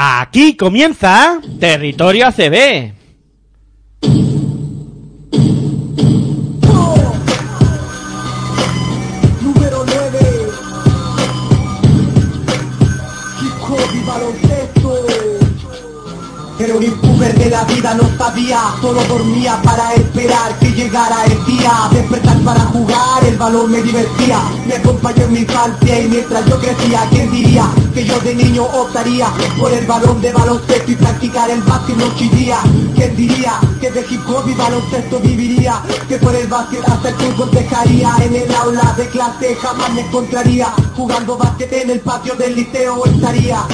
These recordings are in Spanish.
Aquí comienza Territorio ACB. Impuber de la vida, no sabía Solo dormía para esperar que llegara el día. Despertar para jugar, el balón me divertía. Me acompañó en mi infancia y mientras yo crecía ¿Quién diría que yo de niño optaría Por el balón de baloncesto y practicar el básquet noche y día ¿Quién diría que de hip hop y baloncesto viviría Que por el básquet hasta el fútbol dejaría. En el aula de clase jamás me encontraría. Jugando básquet en el patio del liceo estaría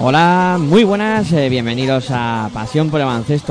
Hola, muy buenas, eh, bienvenidos a Pasión por el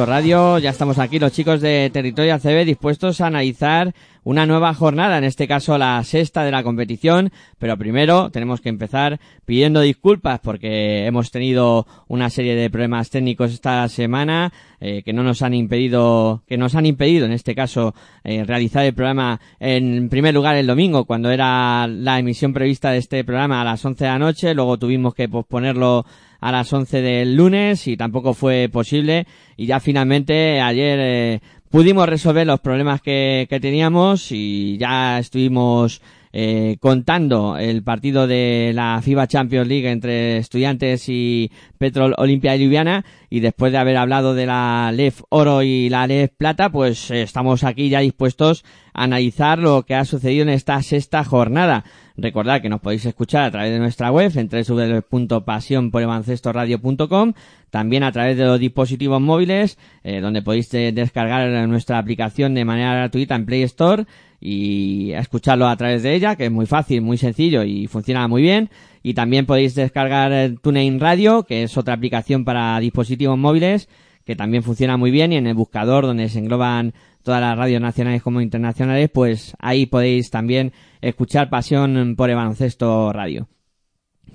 Radio. Ya estamos aquí los chicos de Territorio ACB dispuestos a analizar una nueva jornada, en este caso la sexta de la competición, pero primero tenemos que empezar pidiendo disculpas porque hemos tenido una serie de problemas técnicos esta semana eh, que no nos han impedido, que nos han impedido en este caso eh, realizar el programa en primer lugar el domingo cuando era la emisión prevista de este programa a las 11 de la noche, luego tuvimos que posponerlo a las 11 del lunes y tampoco fue posible. Y ya finalmente ayer eh, pudimos resolver los problemas que, que teníamos y ya estuvimos eh, contando el partido de la FIBA Champions League entre estudiantes y Petrol Olimpia de Ljubljana y después de haber hablado de la LEF Oro y la LEF Plata pues eh, estamos aquí ya dispuestos a analizar lo que ha sucedido en esta sexta jornada. Recordad que nos podéis escuchar a través de nuestra web en www.pasionporelbaloncestoradio.com también a través de los dispositivos móviles eh, donde podéis eh, descargar nuestra aplicación de manera gratuita en Play Store y escucharlo a través de ella, que es muy fácil, muy sencillo y funciona muy bien. Y también podéis descargar TuneIn Radio, que es otra aplicación para dispositivos móviles, que también funciona muy bien. Y en el buscador, donde se engloban todas las radios nacionales como internacionales, pues ahí podéis también escuchar Pasión por el Baloncesto Radio.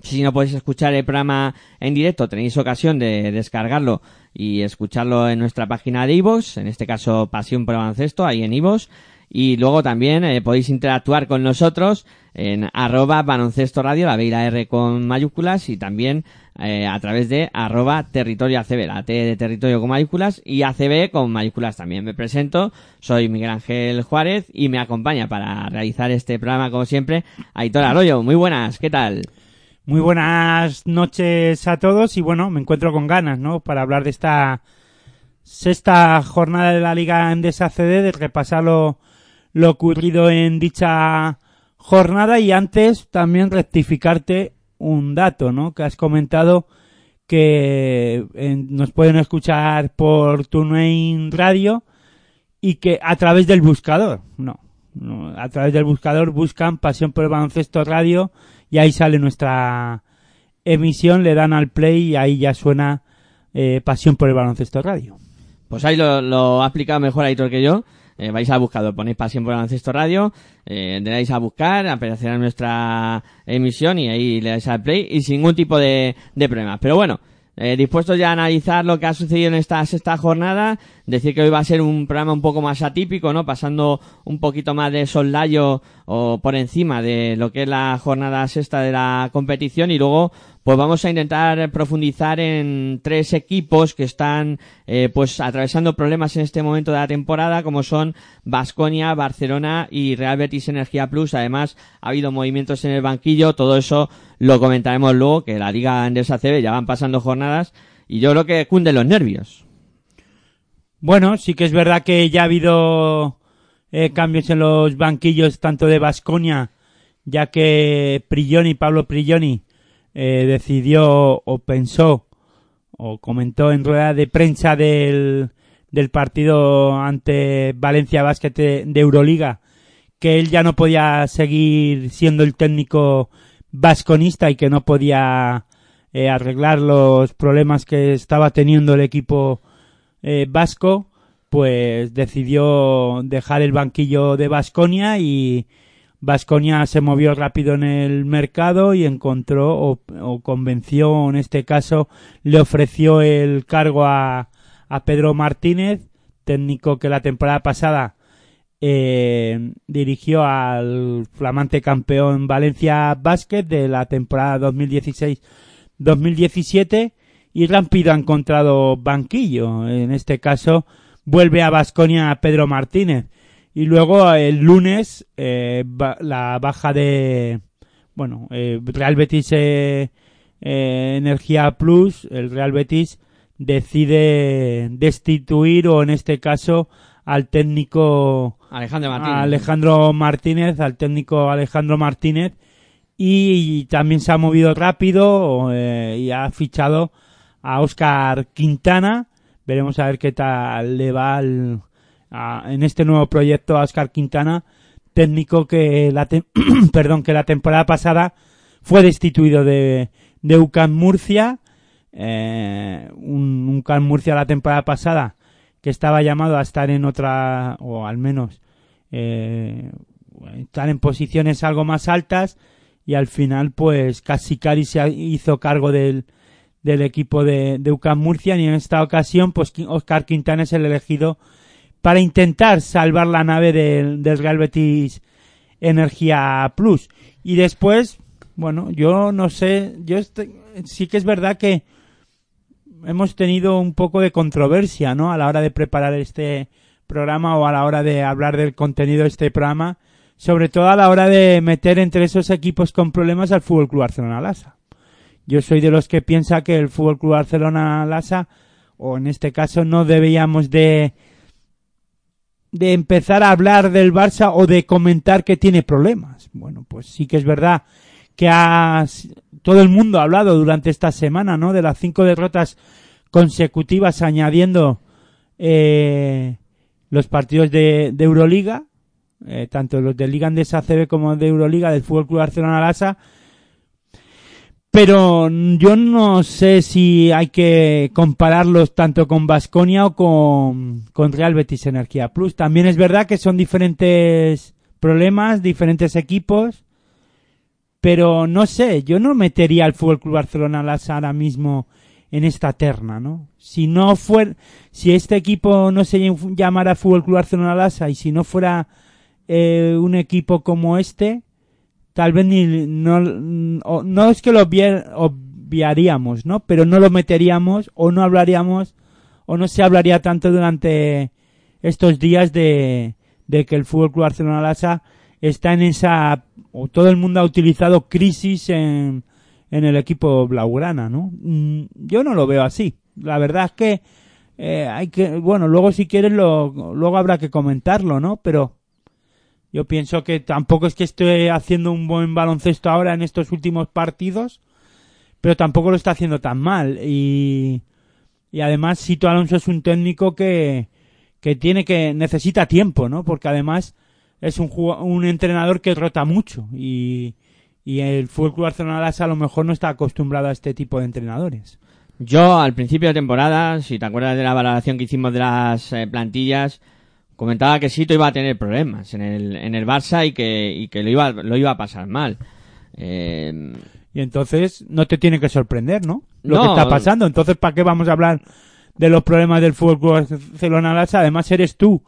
Si no podéis escuchar el programa en directo, tenéis ocasión de descargarlo y escucharlo en nuestra página de iVoox, en este caso Pasión por el Baloncesto, ahí en iVoox. Y luego también eh, podéis interactuar con nosotros en arroba baloncesto radio, la B y la R con mayúsculas, y también eh, a través de arroba territorio ACB, la T de territorio con mayúsculas y ACB con mayúsculas también. Me presento, soy Miguel Ángel Juárez y me acompaña para realizar este programa, como siempre, Aitor Arroyo. Muy buenas, ¿qué tal? Muy buenas noches a todos y bueno, me encuentro con ganas, ¿no? Para hablar de esta sexta jornada de la Liga Endesa CD, de repasar lo, ocurrido en dicha jornada y antes también rectificarte un dato, ¿no? Que has comentado que nos pueden escuchar por TuneIn Radio y que a través del buscador, no, a través del buscador buscan Pasión por el Baloncesto Radio y ahí sale nuestra emisión, le dan al play y ahí ya suena eh, Pasión por el Baloncesto Radio. Pues ahí lo, lo ha explicado mejor Aitor que yo. Eh, vais al buscador, ponéis Pasión por el Baloncesto Radio, eh, le dais a buscar, aparecerá nuestra emisión y ahí le dais al play y sin ningún tipo de, de problemas. Pero bueno, eh, dispuestos ya a analizar lo que ha sucedido en esta sexta jornada, decir que hoy va a ser un programa un poco más atípico, ¿no? Pasando un poquito más de sollayo o por encima de lo que es la jornada sexta de la competición y luego pues vamos a intentar profundizar en tres equipos que están eh, pues atravesando problemas en este momento de la temporada como son Vasconia, Barcelona y Real Betis Energía Plus. Además ha habido movimientos en el banquillo, todo eso lo comentaremos luego que la Liga Endesa CB ya van pasando jornadas y yo creo que cunden los nervios. Bueno, sí que es verdad que ya ha habido eh, cambios en los banquillos tanto de Vasconia, ya que Prigioni, Pablo Prigioni, eh, decidió o pensó o comentó en rueda de prensa del, del partido ante Valencia Basket de, Euroliga que él ya no podía seguir siendo el técnico vasconista y que no podía eh, arreglar los problemas que estaba teniendo el equipo eh, vasco, pues decidió dejar el banquillo de Vasconia y Vasconia se movió rápido en el mercado y encontró o, o, convenció, en este caso, le ofreció el cargo a, a Pedro Martínez, técnico que la temporada pasada eh, dirigió al flamante campeón Valencia Basket de la temporada 2016-2017 y rápido ha encontrado banquillo. En este caso vuelve a Basconia Pedro Martínez. Y luego el lunes eh, la baja de bueno eh, Real Betis eh, Energía Plus, el Real Betis decide destituir o en este caso al técnico Alejandro Martínez, Alejandro Martínez al técnico Alejandro Martínez y también se ha movido rápido y ha fichado a Oscar Quintana. Veremos a ver qué tal le va en este nuevo proyecto a Oscar Quintana, técnico que la, perdón, que la temporada pasada fue destituido de, de UCAM Murcia. Eh, un, UCAM Murcia la temporada pasada que estaba llamado a estar en otra, o al menos eh, estar en posiciones algo más altas y al final pues casi Cari se hizo cargo del, del equipo de, de UCAM Murcia y en esta ocasión pues Oscar Quintana es el elegido para intentar salvar la nave del, del Energía Plus. Y después, bueno, yo no sé, yo sí que es verdad que hemos tenido un poco de controversia, ¿no? A la hora de preparar este programa o a la hora de hablar del contenido de este programa, sobre todo a la hora de meter entre esos equipos con problemas al Fútbol Club Barcelona Lasa. Yo soy de los que piensa que el Fútbol Club Barcelona Lasa, o en este caso no debíamos de de empezar a hablar del Barça o de comentar que tiene problemas. Bueno, pues sí que es verdad que ha, todo el mundo ha hablado durante esta semana, ¿no? De las cinco derrotas consecutivas añadiendo eh, los partidos de, Euroliga, eh, tanto los de Liga Andesa CB como de Euroliga del Fútbol Club Barcelona Lasa, pero yo no sé si hay que compararlos tanto con Vasconia o con, Real Betis Energía Plus. También es verdad que son diferentes problemas, diferentes equipos, pero no sé, yo no metería al Fútbol Club Barcelona ahora mismo en esta terna, ¿no? Si no fuera, si este equipo no se llamara Fútbol Club Barcelona Lasa y si no fuera eh, un equipo como este, tal vez ni no, no es que lo obviaríamos, ¿no? Pero no lo meteríamos o no hablaríamos o no se hablaría tanto durante estos días de, de que el Fútbol Club Barcelona Lasa está en esa o todo el mundo ha utilizado crisis en, en el equipo blaugrana, ¿no? Mm, yo no lo veo así. La verdad es que eh, hay que bueno, luego si quieres lo luego habrá que comentarlo, ¿no? Pero yo pienso que tampoco es que esté haciendo un buen baloncesto ahora en estos últimos partidos, pero tampoco lo está haciendo tan mal. Y, y además Sito Alonso es un técnico que, que tiene que, necesita tiempo, ¿no? Porque además es un, un entrenador que rota mucho y, y el Fútbol Barcelona a lo mejor no está acostumbrado a este tipo de entrenadores. Yo al principio de temporada, si te acuerdas de la valoración que hicimos de las eh, plantillas, comentaba que Sito iba a tener problemas en el, en el Barça y que, y que lo, iba, lo iba a pasar mal. Eh... Y entonces no te tiene que sorprender, ¿no? Lo que está pasando. Entonces, ¿para qué vamos a hablar de los problemas del Fútbol Barcelona Además, eres tú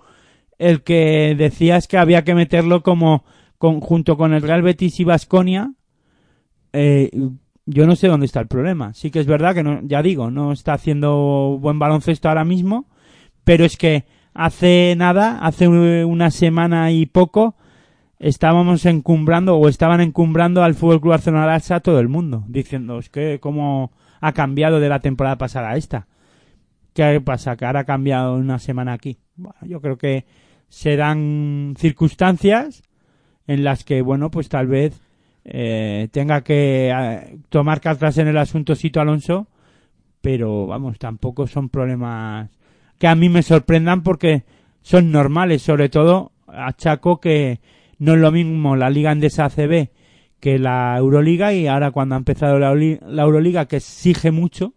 el que decías que había que meterlo como junto con el Real Betis y Vasconia. Eh, yo no sé dónde está el problema. Sí que es verdad que no, ya digo, no está haciendo buen baloncesto ahora mismo, pero es que hace nada, hace una semana y poco, estábamos encumbrando o estaban encumbrando al Fútbol Club Barcelona a todo el mundo, diciendo que cómo ha cambiado de la temporada pasada a esta. ¿Qué pasa? Que ahora ha cambiado una semana aquí. Bueno, yo creo que serán circunstancias en las que, bueno, pues tal vez eh, tenga que eh, tomar cartas en el asunto Sito Alonso, pero vamos, tampoco son problemas que a mí me sorprendan porque son normales, sobre todo a Chaco que no es lo mismo la Liga Andesa ACB que la Euroliga y ahora cuando ha empezado la, Euroliga que exige mucho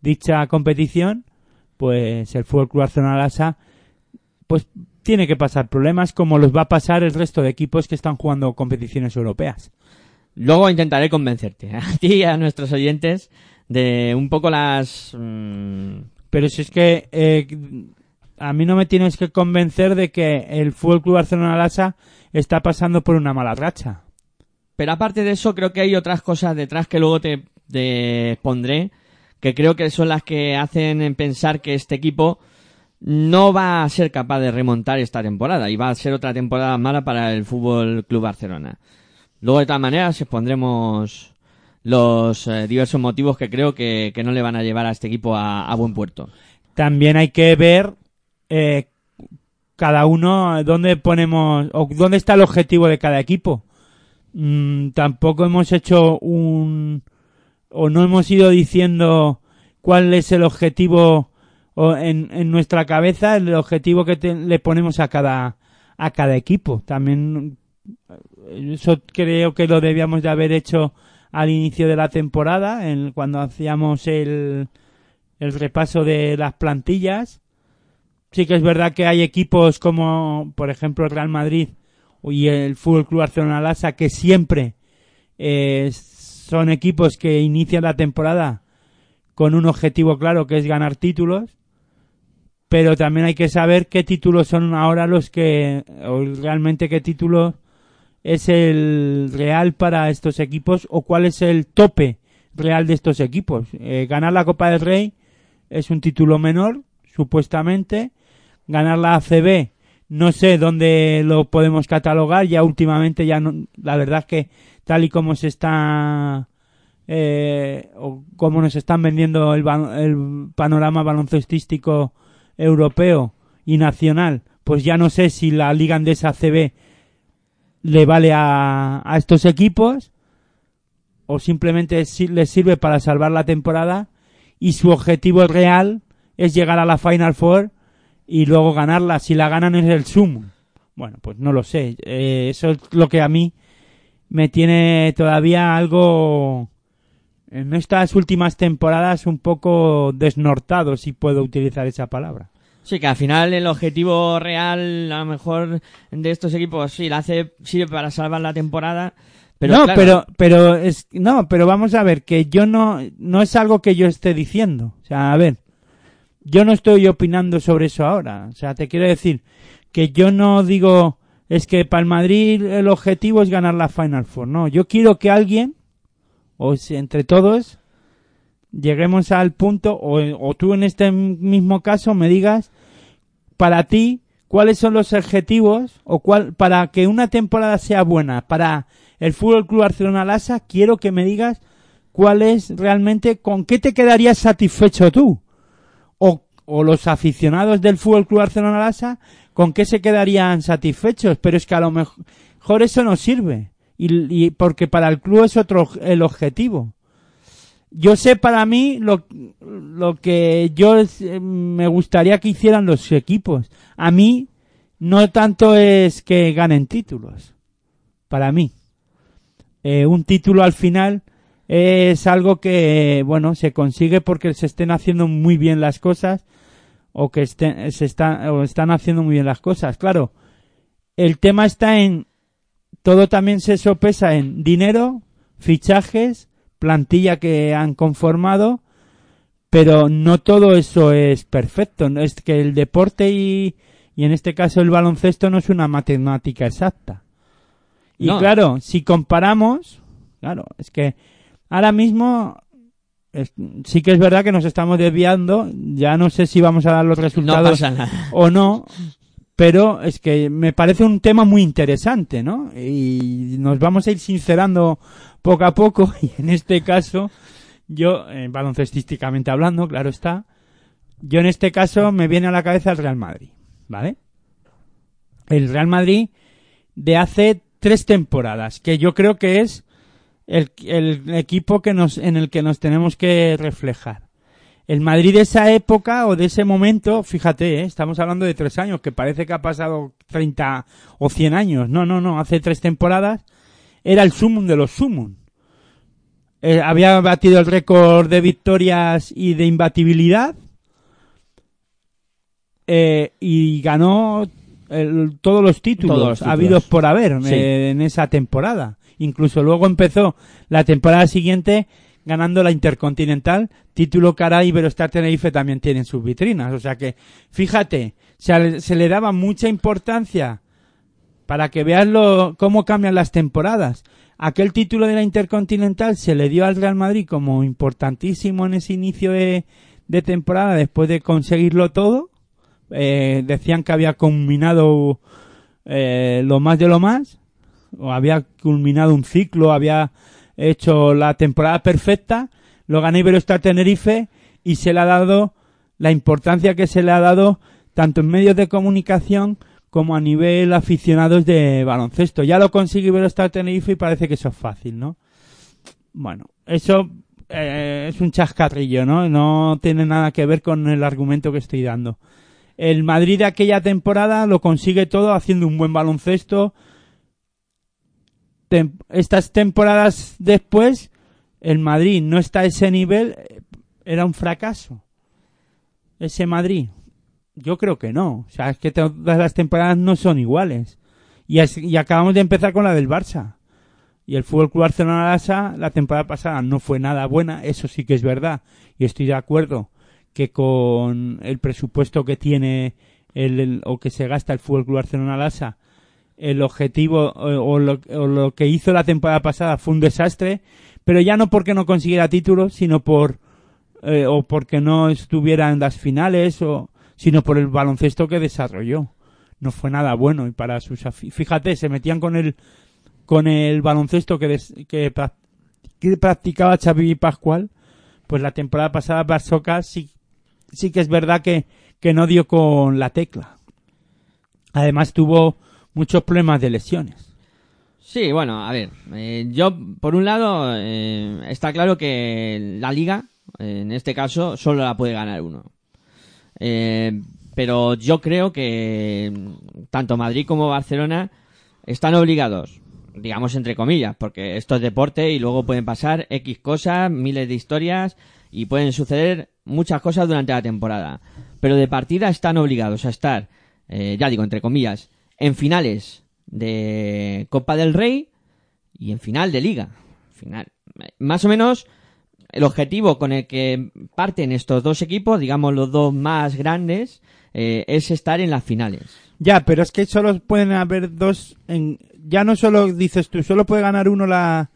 dicha competición, pues el Fútbol Club Barcelona Lasa pues tiene que pasar problemas como los va a pasar el resto de equipos que están jugando competiciones europeas. Luego intentaré convencerte a ti y a nuestros oyentes de un poco las mm, Pero si es que eh, a mí no me tienes que convencer de que el Fútbol Club Barcelona Lasa está pasando por una mala racha. Pero aparte de eso, creo que hay otras cosas detrás que luego te, te pondré, que creo que son las que hacen pensar que este equipo no va a ser capaz de remontar esta temporada y va a ser otra temporada mala para el Fútbol Club Barcelona. Luego, de todas maneras, expondremos los eh, diversos motivos que creo que, que no le van a llevar a este equipo a, buen puerto. También hay que ver eh, cada uno dónde ponemos o dónde está el objetivo de cada equipo. Mm, tampoco hemos hecho un o no hemos ido diciendo cuál es el objetivo o en, en nuestra cabeza el objetivo que le ponemos a cada a cada equipo. También eh, eso creo que lo debíamos de haber hecho al inicio de la temporada, en, cuando hacíamos el, repaso de las plantillas. Sí que es verdad que hay equipos como, por ejemplo, el Real Madrid y el Fútbol Club Barcelona Lasa que siempre eh, son equipos que inician la temporada con un objetivo claro que es ganar títulos pero también hay que saber qué títulos son ahora los que o realmente qué título es el real para estos equipos o cuál es el tope real de estos equipos. Eh, ganar la Copa del Rey es un título menor, supuestamente. Ganar la ACB, no sé dónde lo podemos catalogar. Ya últimamente, ya no, la verdad es que tal y como se está eh, o como nos están vendiendo el, panorama baloncestístico europeo y nacional, pues ya no sé si la Liga Andesa ACB le vale a, a estos equipos o simplemente si- les sirve para salvar la temporada y su objetivo real es llegar a la Final Four y luego ganarla. Si la ganan es el sumo. Bueno, pues no lo sé. Eh, eso es lo que a mí me tiene todavía algo en estas últimas temporadas un poco desnortado, si puedo utilizar esa palabra. Sí, que al final el objetivo real, a lo mejor, de estos equipos, sí, la hace, sirve para salvar la temporada. Pero no, claro, pero, pero es, no, pero vamos a ver, que yo no, no es algo que yo esté diciendo. O sea, a ver, yo no estoy opinando sobre eso ahora. O sea, te quiero decir que yo no digo, es que para el Madrid el objetivo es ganar la Final Four. No, yo quiero que alguien, o si entre todos, lleguemos al punto, o, o tú en este mismo caso me digas, para ti, cuáles son los objetivos, o cuál, para que una temporada sea buena, para el Fútbol Club Barcelona Lasa, quiero que me digas cuál es realmente, con qué te quedarías satisfecho tú. O, o los aficionados del Fútbol Club Barcelona Lasa, con qué se quedarían satisfechos. Pero es que a lo mejor, eso no sirve. Y, y porque para el club es otro el objetivo. Yo sé para mí lo, lo que yo eh, me gustaría que hicieran los equipos. A mí no tanto es que ganen títulos. Para mí. Eh, un título al final es algo que, bueno, se consigue porque se estén haciendo muy bien las cosas o que estén, se están, o están haciendo muy bien las cosas. Claro, el tema está en, todo también se sopesa en dinero, fichajes, plantilla que han conformado, pero no todo eso es perfecto. No Es que el deporte y, y en este caso el baloncesto no es una matemática exacta. Y No. claro, si comparamos, claro, es que ahora mismo es- sí que es verdad que nos estamos desviando, ya no sé si vamos a dar los resultados o no, pero es que me parece un tema muy interesante, ¿no? Y nos vamos a ir sincerando poco a poco, y en este caso, yo, eh, baloncestísticamente hablando, claro está, yo en este caso me viene a la cabeza el Real Madrid, ¿vale? El Real Madrid de hace tres temporadas, que yo creo que es el, el equipo que nos, en el que nos tenemos que reflejar. El Madrid de esa época o de ese momento, fíjate, ¿eh? estamos hablando de tres años, que parece que ha pasado 30 o 100 años. No, no, no, hace tres temporadas era el sumum de los sumum. Eh, había batido el récord de victorias y de imbatibilidad eh, y ganó el- todos los títulos, Todos los títulos. habidos por haber Sí. eh, en esa temporada. Incluso luego empezó la temporada siguiente ganando la Intercontinental, título cara Iberostar Tenerife también tienen sus vitrinas. O sea que, fíjate, se, se le daba mucha importancia para que veas lo, cómo cambian las temporadas. Aquel título de la Intercontinental se le dio al Real Madrid como importantísimo en ese inicio de, de temporada después de conseguirlo todo. Eh, decían que había culminado eh, lo más de lo más, o había culminado un ciclo, había hecho la temporada perfecta, lo gané Iberostar Tenerife y se le ha dado la importancia que se le ha dado tanto en medios de comunicación como a nivel aficionados de baloncesto. Ya lo consigue Iberostar Tenerife y parece que eso es fácil, ¿no? Bueno, eso eh, es un chascarrillo, ¿no? No tiene nada que ver con el argumento que estoy dando. El Madrid de aquella temporada lo consigue todo haciendo un buen baloncesto. Estas temporadas después, el Madrid no está a ese nivel, era un fracaso. Ese Madrid. Yo creo que no. O sea, es que todas las temporadas no son iguales. Y, y acabamos de empezar con la del Barça. Y el Fútbol Club Barcelona Lasa la temporada pasada no fue nada buena, eso sí que es verdad. Y estoy de acuerdo que con el presupuesto que tiene el, o que se gasta el Fútbol Club Barcelona Lasa, el objetivo o, lo, que hizo la temporada pasada fue un desastre, pero ya no porque no consiguiera títulos, sino por eh, o porque no estuviera en las finales o sino por el baloncesto que desarrolló. No fue nada bueno y para sus fíjate, se metían con el con el baloncesto que, que, que practicaba Xavi Pascual, pues la temporada pasada Barsoca sí sí que es verdad que, que no dio con la tecla. Además tuvo muchos problemas de lesiones. Sí, bueno, a ver, eh, yo por un lado eh, está claro que la liga, en este caso, solo la puede ganar uno. Eh, pero yo creo que tanto Madrid como Barcelona están obligados, digamos entre comillas, porque esto es deporte y luego pueden pasar X cosas, miles de historias y pueden suceder muchas cosas durante la temporada. Pero de partida están obligados a estar, eh, ya digo, entre comillas, en finales de Copa del Rey y en final de Liga. Final. Más o menos el objetivo con el que parten estos dos equipos, digamos los dos más grandes, eh, es estar en las finales. Ya, pero es que solo pueden haber dos. En... Ya no solo dices tú, solo puede ganar uno la,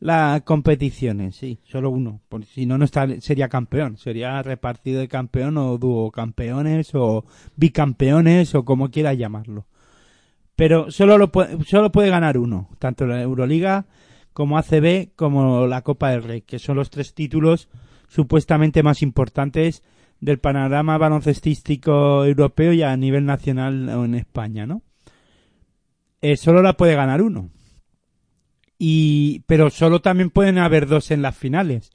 las competiciones, sí, solo uno. Porque si no, no sería campeón. Sería repartido de campeón o dúo campeones o bicampeones o como quiera llamarlo. Pero solo, lo puede, solo puede ganar uno, tanto la Euroliga como ACB como la Copa del Rey, que son los tres títulos supuestamente más importantes del panorama baloncestístico europeo y a nivel nacional en España, ¿no? Eh, solo la puede ganar uno y pero solo también pueden haber dos en las finales.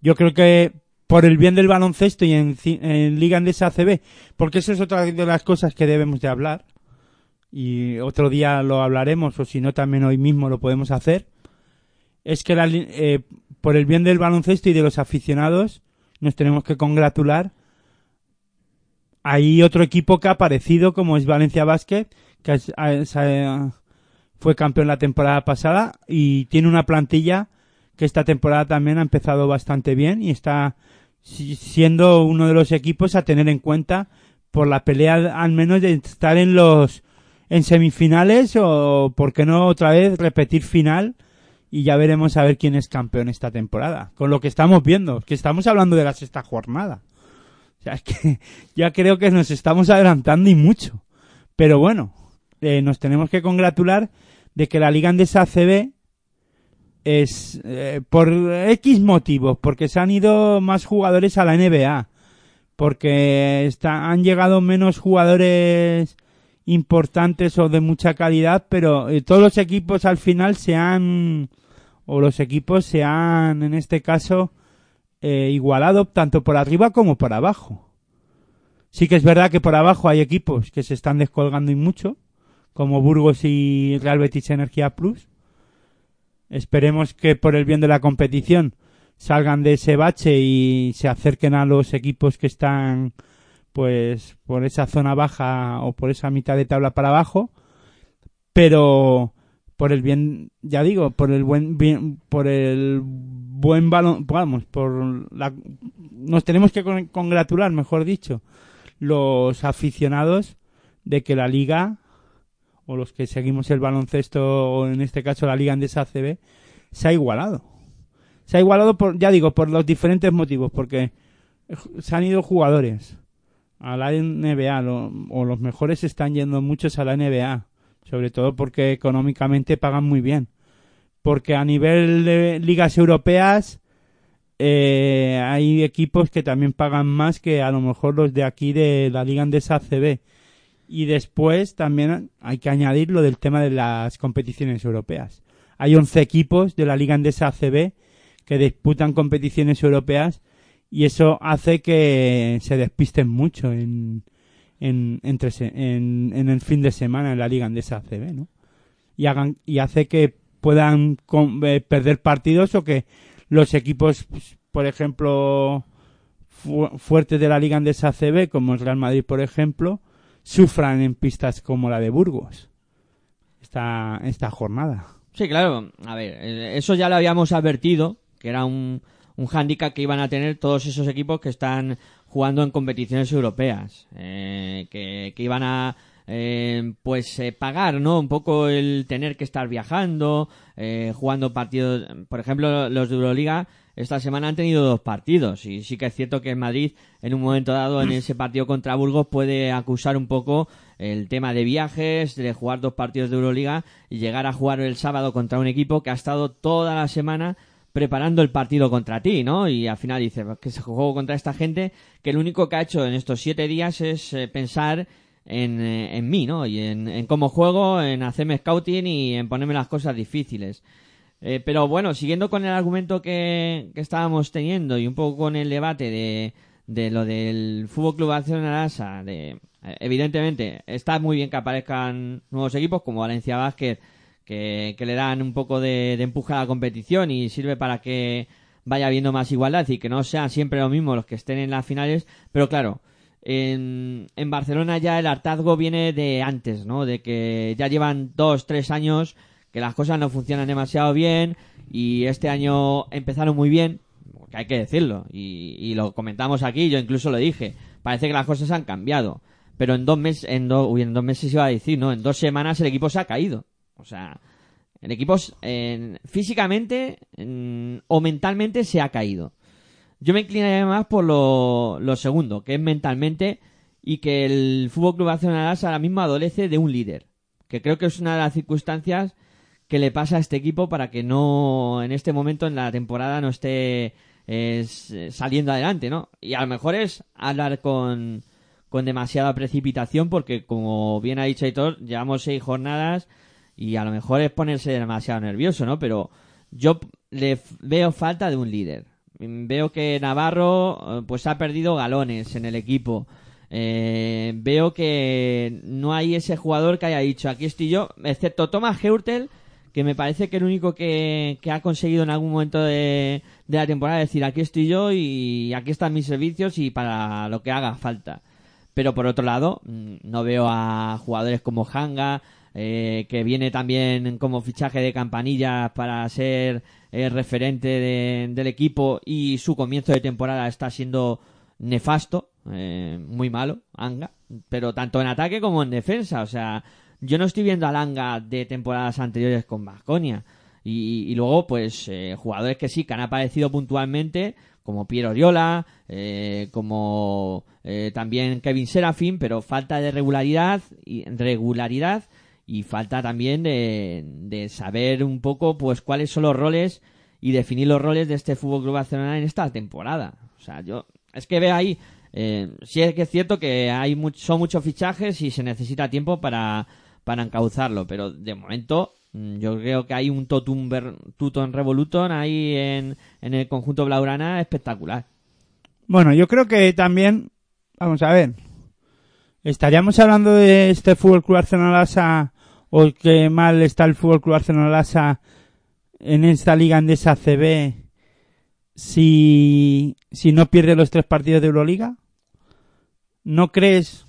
Yo creo que por el bien del baloncesto y en, en Liga Andesa ACB, porque eso es otra de las cosas que debemos de hablar y otro día lo hablaremos o si no también hoy mismo lo podemos hacer, es que eh, por el bien del baloncesto y de los aficionados nos tenemos que congratular. Hay otro equipo que ha aparecido como es Valencia Basket, que fue campeón la temporada pasada y tiene una plantilla que esta temporada también ha empezado bastante bien y está siendo uno de los equipos a tener en cuenta por la pelea al menos de estar en los en semifinales o por qué no otra vez repetir final y ya veremos a ver quién es campeón esta temporada. Con lo que estamos viendo que estamos hablando de la sexta jornada. O sea es que ya creo que nos estamos adelantando y mucho. Pero bueno eh, nos tenemos que congratular de que la Liga Andesa ACB es eh, por X motivos, porque se han ido más jugadores a la NBA, porque han llegado menos jugadores importantes o de mucha calidad, pero eh, todos los equipos al final se han, o los equipos se han, en este caso, eh, igualado tanto por arriba como por abajo. Sí que es verdad que por abajo hay equipos que se están descolgando y mucho, como Burgos y Real Betis Energía Plus. Esperemos que por el bien de la competición salgan de ese bache y se acerquen a los equipos que están pues por esa zona baja o por esa mitad de tabla para abajo. Pero por el bien, ya digo, por el buen bien, por el buen balón, vamos, por la, nos tenemos que con- congratular, mejor dicho, los aficionados de que la liga o los que seguimos el baloncesto o en este caso la liga Andesa ACB se ha igualado. Se ha igualado por, ya digo, por los diferentes motivos, porque se han ido jugadores a la NBA lo- o los mejores están yendo muchos a la NBA, sobre todo porque económicamente pagan muy bien. Porque a nivel de ligas europeas eh, hay equipos que también pagan más que a lo mejor los de aquí de la Liga Andesa ACB. Y después también hay que añadir lo del tema de las competiciones europeas. Hay 11 equipos de la Liga Andesa ACB que disputan competiciones europeas y eso hace que se despisten mucho en, en, entre en, en el fin de semana en la Liga Andesa ACB, ¿no? Y, hagan, y hace que puedan eh, perder partidos o que los equipos, pues, por ejemplo, fu- fuertes de la Liga Andesa ACB, como el Real Madrid, por ejemplo, sufran en pistas como la de Burgos esta, esta jornada. Sí, claro. A ver, eh, eso ya lo habíamos advertido, que era un, un hándicap que iban a tener todos esos equipos que están jugando en competiciones europeas, eh, que, que iban a eh, pues eh, pagar, ¿no? Un poco el tener que estar viajando, eh, jugando partidos, por ejemplo, los de Euroliga esta semana han tenido dos partidos y sí que es cierto que en Madrid en un momento dado en ese partido contra Burgos puede acusar un poco el tema de viajes, de jugar dos partidos de Euroliga y llegar a jugar el sábado contra un equipo que ha estado toda la semana preparando el partido contra ti, ¿no? Y al final dice "Pues que se jugó contra esta gente que lo único que ha hecho en estos siete días es eh, pensar en, eh, en mí, ¿no? Y en, en cómo juego, en hacerme scouting y en ponerme las cosas difíciles. Eh, pero bueno, siguiendo con el argumento que, que estábamos teniendo y un poco con el debate de, de lo del Fútbol Club Barcelona Lasa, de eh, evidentemente está muy bien que aparezcan nuevos equipos como Valencia Basket que, que le dan un poco de, de empuje a la competición y sirve para que vaya habiendo más igualdad y que no sean siempre lo mismo los que estén en las finales, pero claro, en, en Barcelona ya el hartazgo viene de antes, ¿no? De que ya llevan dos, tres años que las cosas no funcionan demasiado bien y este año empezaron muy bien, hay que decirlo, y, y lo comentamos aquí, yo incluso lo dije, parece que las cosas han cambiado, pero en dos meses, en, do- uy, en dos meses iba a decir, no, en dos semanas el equipo se ha caído, o sea, el equipo en- físicamente en- o mentalmente se ha caído. Yo me inclinaría más por lo, segundo, que es mentalmente y que el Fútbol Club Barcelona ahora mismo adolece de un líder, que creo que es una de las circunstancias que le pasa a este equipo para que no en este momento en la temporada no esté eh, saliendo adelante, ¿no? Y a lo mejor es hablar con, con demasiada precipitación porque como bien ha dicho Aitor, llevamos seis jornadas y a lo mejor es ponerse demasiado nervioso, ¿no? Pero yo le veo falta de un líder. Mm, Veo que Navarro eh, pues ha perdido galones en el equipo. Eh, veo que no hay ese jugador que haya dicho aquí estoy yo, excepto Thomas Heurtel, que me parece que el único que, que ha conseguido en algún momento de, de la temporada decir aquí estoy yo y aquí están mis servicios y para lo que haga falta. Pero por otro lado, mm, no veo a jugadores como Hanga, eh, que viene también como fichaje de campanillas para ser eh, referente de- del equipo y su comienzo de temporada está siendo nefasto, eh, muy malo, Anga, pero tanto en ataque como en defensa, o sea, yo no estoy viendo al Anga de temporadas anteriores con Vasconia. Y, y luego, pues, eh, jugadores que sí, que han aparecido puntualmente, como Piero Oriola, eh, como eh, también Kevin Serafin, pero falta de regularidad y regularidad y falta también de, de saber un poco, pues, cuáles son los roles y definir los roles de este Fútbol Club Barcelona en esta temporada. O sea, yo es que veo ahí, eh, sí es que es cierto que hay much- son muchos fichajes y se necesita tiempo para, para encauzarlo, pero de momento mm, yo creo que hay un totum ver- tuton revoluton ahí en, en el conjunto Blaurana espectacular. Bueno, yo creo que también, vamos a ver, estaríamos hablando de este Fútbol Club Barcelona o que mal está el Fútbol Club Barcelona en esta liga andesa CB si, si no pierde los tres partidos de Euroliga. ¿No crees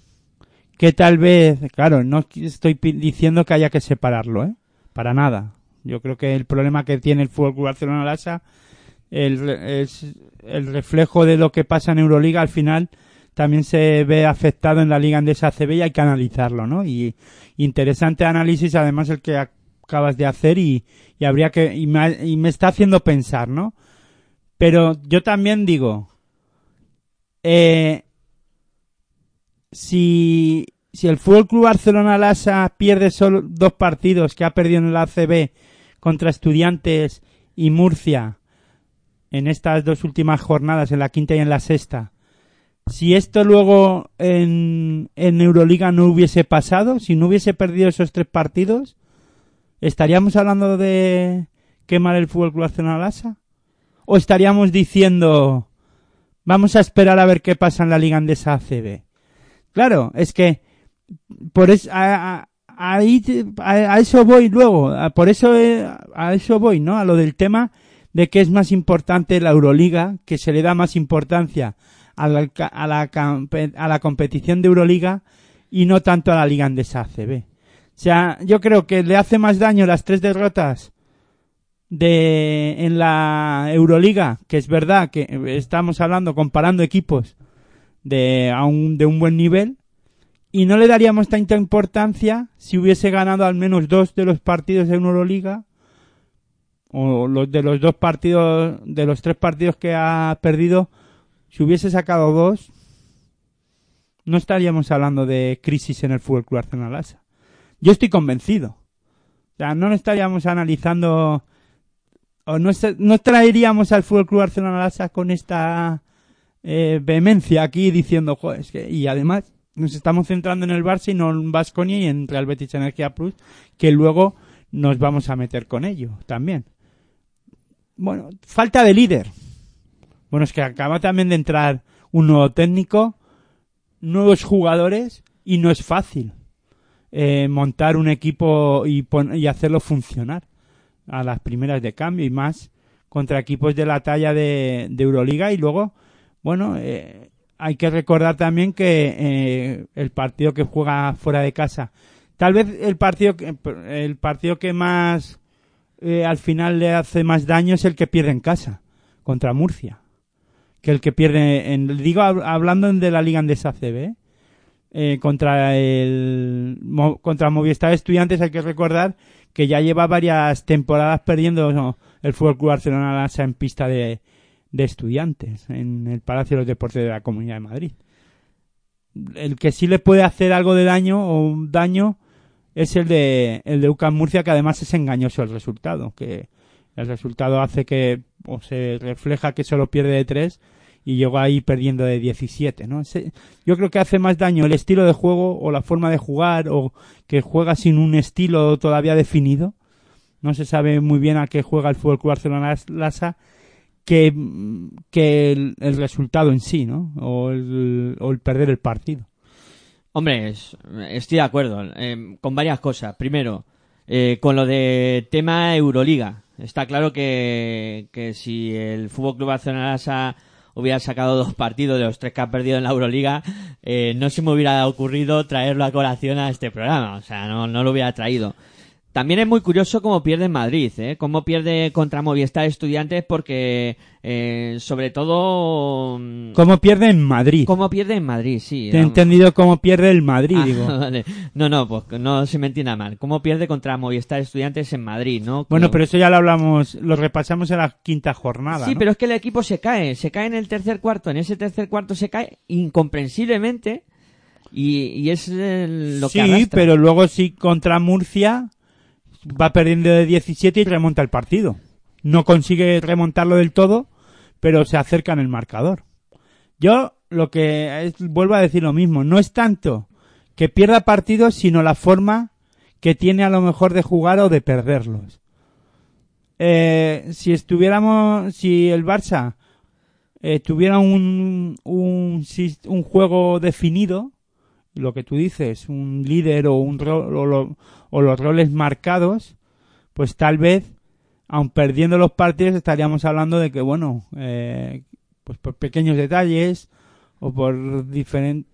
que tal vez, claro, no estoy diciendo que haya que separarlo, ¿eh? para nada. Yo creo que el problema que tiene el Fútbol Club Barcelona Lasa es el reflejo de lo que pasa en Euroliga al final también se ve afectado en la Liga Andesa ACB y hay que analizarlo, ¿no? Y interesante análisis además el que acabas de hacer y, habría que y me, ha- y me está haciendo pensar, ¿no? Pero yo también digo eh, si si el Fútbol Club Barcelona Lasa pierde solo dos partidos que ha perdido en el ACB contra Estudiantes y Murcia en estas dos últimas jornadas, en la quinta y en la sexta, si esto luego en, en Euroliga no hubiese pasado, si no hubiese perdido esos tres partidos, ¿estaríamos hablando de quemar el Fútbol Club Barcelona Lasa? ¿O estaríamos diciendo, vamos a esperar a ver qué pasa en la Liga Andesa ACB? Claro, es que por te- a, a eso voy luego, a- por eso eh, a eso voy, ¿no? A lo del tema de que es más importante la Euroliga, que se le da más importancia a la, a la, a la competición de Euroliga y no tanto a la Liga Andesa ACB. O sea, yo creo que le hace más daño las tres derrotas de en la Euroliga, que es verdad que estamos hablando comparando equipos de a un, de un buen nivel y no le daríamos tanta importancia si hubiese ganado al menos dos de los partidos en Euroliga o los de los dos partidos de los tres partidos que ha perdido si hubiese sacado dos no estaríamos hablando de crisis en el Fútbol Club Barcelona Lassa. Yo estoy convencido. O sea, no estaríamos analizando o no, traeríamos al Fútbol Club Barcelona Lassa con esta eh, vehemencia aquí diciendo, "Joder, es que y además nos estamos centrando en el Barça y no en Vasconia y en Real Betis Energía Plus, que luego nos vamos a meter con ello también. Bueno, falta de líder. Bueno, es que acaba también de entrar un nuevo técnico, nuevos jugadores y no es fácil eh, montar un equipo y, pon- y hacerlo funcionar a las primeras de cambio y más contra equipos de la talla de, de Euroliga. Y luego, bueno, eh, hay que recordar también que eh, el partido que juega fuera de casa, tal vez el partido que, el partido que más eh, al final le hace más daño es el que pierde en casa contra Murcia que el que pierde en digo hab- hablando de la liga andesa CB ¿eh? Contra el contra Movistar Estudiantes hay que recordar que ya lleva varias temporadas perdiendo el Fútbol Club Barcelona en pista de, de estudiantes en el Palacio de los Deportes de la Comunidad de Madrid. El que sí le puede hacer algo de daño o un daño es el de el de UCAM Murcia que además es engañoso el resultado, que el resultado hace que o se refleja que solo pierde de 3 y llegó ahí perdiendo de 17, ¿no? Yo creo que hace más daño el estilo de juego o la forma de jugar o que juega sin un estilo todavía definido. No se sabe muy bien a qué juega el Fútbol Club Barcelona Lassa que, que el, resultado en sí, ¿no? O el, o el perder el partido. Hombre, es- estoy de acuerdo eh, con varias cosas. Primero, eh, con lo de tema Euroliga. Está claro que, que si el Fútbol Club Barcelona Lassa hubiera sacado dos partidos de los tres que ha perdido en la Euroliga, eh, no se me hubiera ocurrido traerlo a colación a este programa. O sea, no, no lo hubiera traído. También es muy curioso cómo pierde en Madrid, ¿eh? Cómo pierde contra Movistar Estudiantes porque, eh, sobre todo... mm, ¿Cómo pierde en Madrid? Cómo pierde en Madrid, sí. Te he entendido cómo pierde el Madrid, Ah, digo. vale. No, no, pues no se me entienda mal. ¿Cómo pierde contra Movistar Estudiantes en Madrid, no? Bueno, pero eso ya lo hablamos, lo repasamos en la quinta jornada. Sí, ¿no? pero es que el equipo se cae, se cae en el tercer cuarto, en ese tercer cuarto se cae incomprensiblemente y, y es eh, lo que sí, pero luego sí contra Murcia va perdiendo de 17 y remonta el partido. No consigue remontarlo del todo, pero se acerca en el marcador. Yo lo que es, vuelvo a decir lo mismo, no es tanto que pierda partidos, sino la forma que tiene a lo mejor de jugar o de perderlos. Eh, si estuviéramos, si el Barça eh, tuviera un, un, un juego definido, lo que tú dices, un líder o, un o, o los roles marcados, pues tal vez, aun perdiendo los partidos, estaríamos hablando de que, bueno, eh, pues por pequeños detalles o por,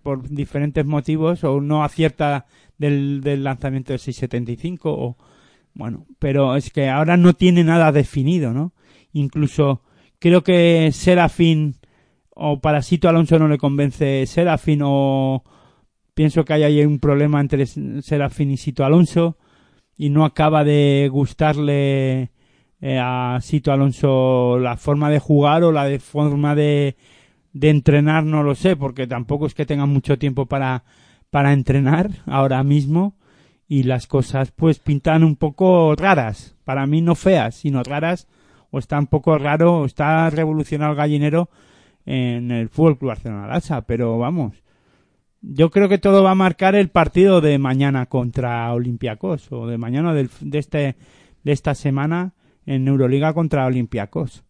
por diferentes motivos o no acierta del, del lanzamiento del 675 o Bueno, pero es que ahora no tiene nada definido, ¿no? Incluso creo que Serafín o Parasito Alonso no le convence Serafín o pienso que hay ahí un problema entre Serafín y Sito Alonso y no acaba de gustarle eh, a Sito Alonso la forma de jugar o la de forma de, de entrenar, no lo sé, porque tampoco es que tenga mucho tiempo para, para entrenar ahora mismo y las cosas pues pintan un poco raras, para mí no feas, sino raras, o está un poco raro, o está revolucionado el gallinero en el Fútbol Club Barcelona pero vamos, yo creo que todo va a marcar el partido de mañana contra Olympiacos o de mañana del, de este de esta semana en Euroliga contra Olympiacos,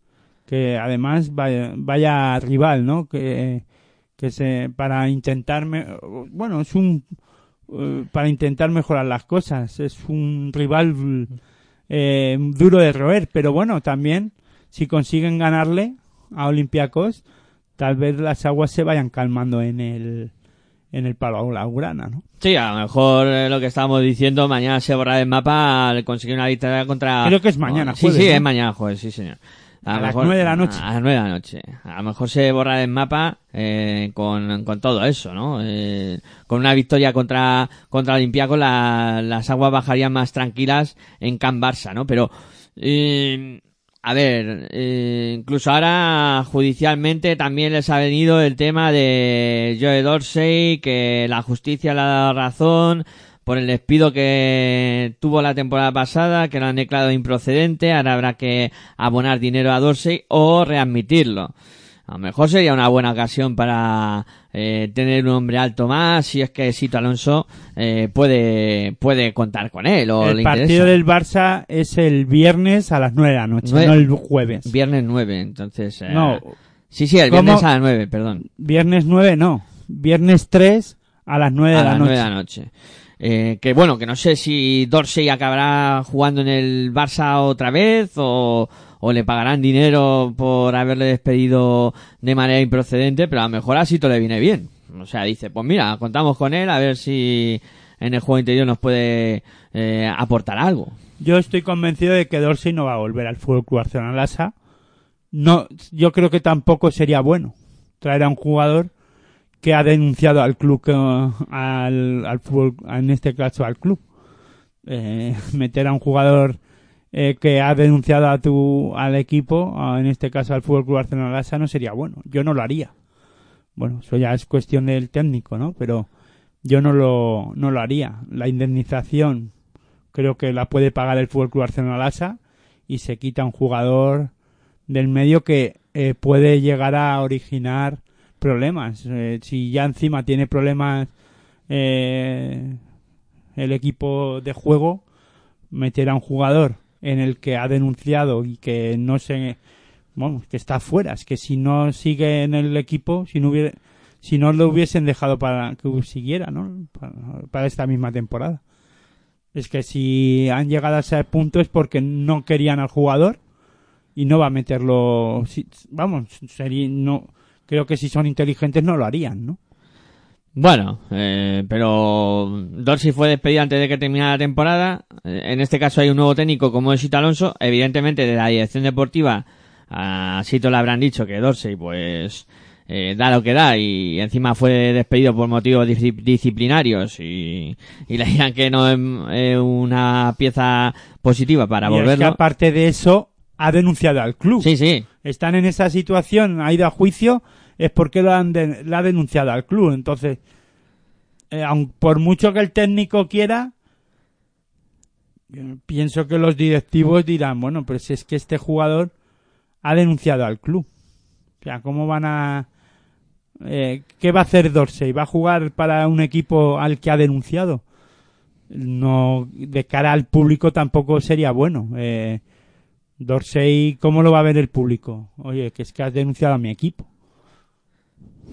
que además vaya, vaya rival, ¿no? Que que se para intentar bueno, es un eh, para intentar mejorar las cosas, es un rival eh, duro de roer, pero bueno, también si consiguen ganarle a Olympiacos, tal vez las aguas se vayan calmando en el en el palo Laurana, ¿no? Sí, a lo mejor eh, lo que estábamos diciendo, mañana se borra del mapa al conseguir una victoria contra... Creo que es mañana, Sí, jueves, sí, ¿no? es mañana jueves, sí, señor. A las nueve de la noche. A las nueve de la noche. A lo mejor se borra del mapa eh, con, con todo eso, ¿no? Eh, con una victoria contra, contra Olympiacos la- las aguas bajarían más tranquilas en Can Barça, ¿no? Pero, eh, a ver, eh, incluso ahora judicialmente también les ha venido el tema de Joe Dorsey, que la justicia le ha dado razón por el despido que tuvo la temporada pasada, que lo han declarado improcedente, ahora habrá que abonar dinero a Dorsey o readmitirlo. A lo mejor sería una buena ocasión para eh, tener un hombre alto más, si es que Sito Alonso eh, puede, puede contar con él o el le partido del Barça es el viernes a las nueve de la noche, no el jueves. Viernes 9, entonces... eh, No, Sí, sí, el ¿Cómo? viernes a las 9, perdón. viernes 9 no, viernes 3 a las 9 de a la las noche. 9 de la noche. Eh, que bueno, que no sé si Dorsey acabará jugando en el Barça otra vez o, o le pagarán dinero por haberle despedido de manera improcedente, pero a lo mejor así todo le viene bien. O sea, dice, pues mira, contamos con él a ver si en el juego interior nos puede eh, aportar algo. Yo estoy convencido de que Dorsey no va a volver al Fútbol Club Barcelona Lassa. No, yo creo que tampoco sería bueno traer a un jugador que ha denunciado al club, al, al fútbol, en este caso al club. Eh, meter a un jugador eh, que ha denunciado a tu, al equipo, en este caso al Fútbol Club Barcelona Lassa, no sería bueno. Yo no lo haría. Bueno, eso ya es cuestión del técnico, ¿no? Pero yo no lo, no lo haría. La indemnización creo que la puede pagar el Fútbol Club Barcelona Lassa y se quita un jugador del medio que eh, puede llegar a originar problemas. Eh, si ya encima tiene problemas eh, el equipo de juego, meter a un jugador en el que ha denunciado y que no se bueno, que está fuera, es que si no sigue en el equipo, si no hubiera si no lo hubiesen dejado para que siguiera, ¿no? Para, para esta misma temporada. Es que si han llegado a ese punto es porque no querían al jugador y no va a meterlo. si- vamos, sería, no, creo que si son inteligentes no lo harían, ¿no? Bueno, eh, pero Dorsey fue despedido antes de que terminara la temporada. En este caso hay un nuevo técnico como es Sito Alonso. Evidentemente de la dirección deportiva a Sito le habrán dicho que Dorsey pues eh, da lo que da y encima fue despedido por motivos disci- disciplinarios y, y le dirán que no es eh, una pieza positiva para y es que volverlo. aparte de eso ha denunciado al club. Sí, sí. Están en esa situación, ha ido a juicio, es porque lo han de- la ha denunciado al club. Entonces, eh, aun por mucho que el técnico quiera, pienso que los directivos dirán, bueno, pero es que este jugador ha denunciado al club. O sea, ¿cómo van a... eh, ¿Qué va a hacer Dorsey? ¿Va a jugar para un equipo al que ha denunciado? No, de cara al público tampoco sería bueno. Eh, Dorsey, ¿cómo lo va a ver el público? Oye, que es que has denunciado a mi equipo.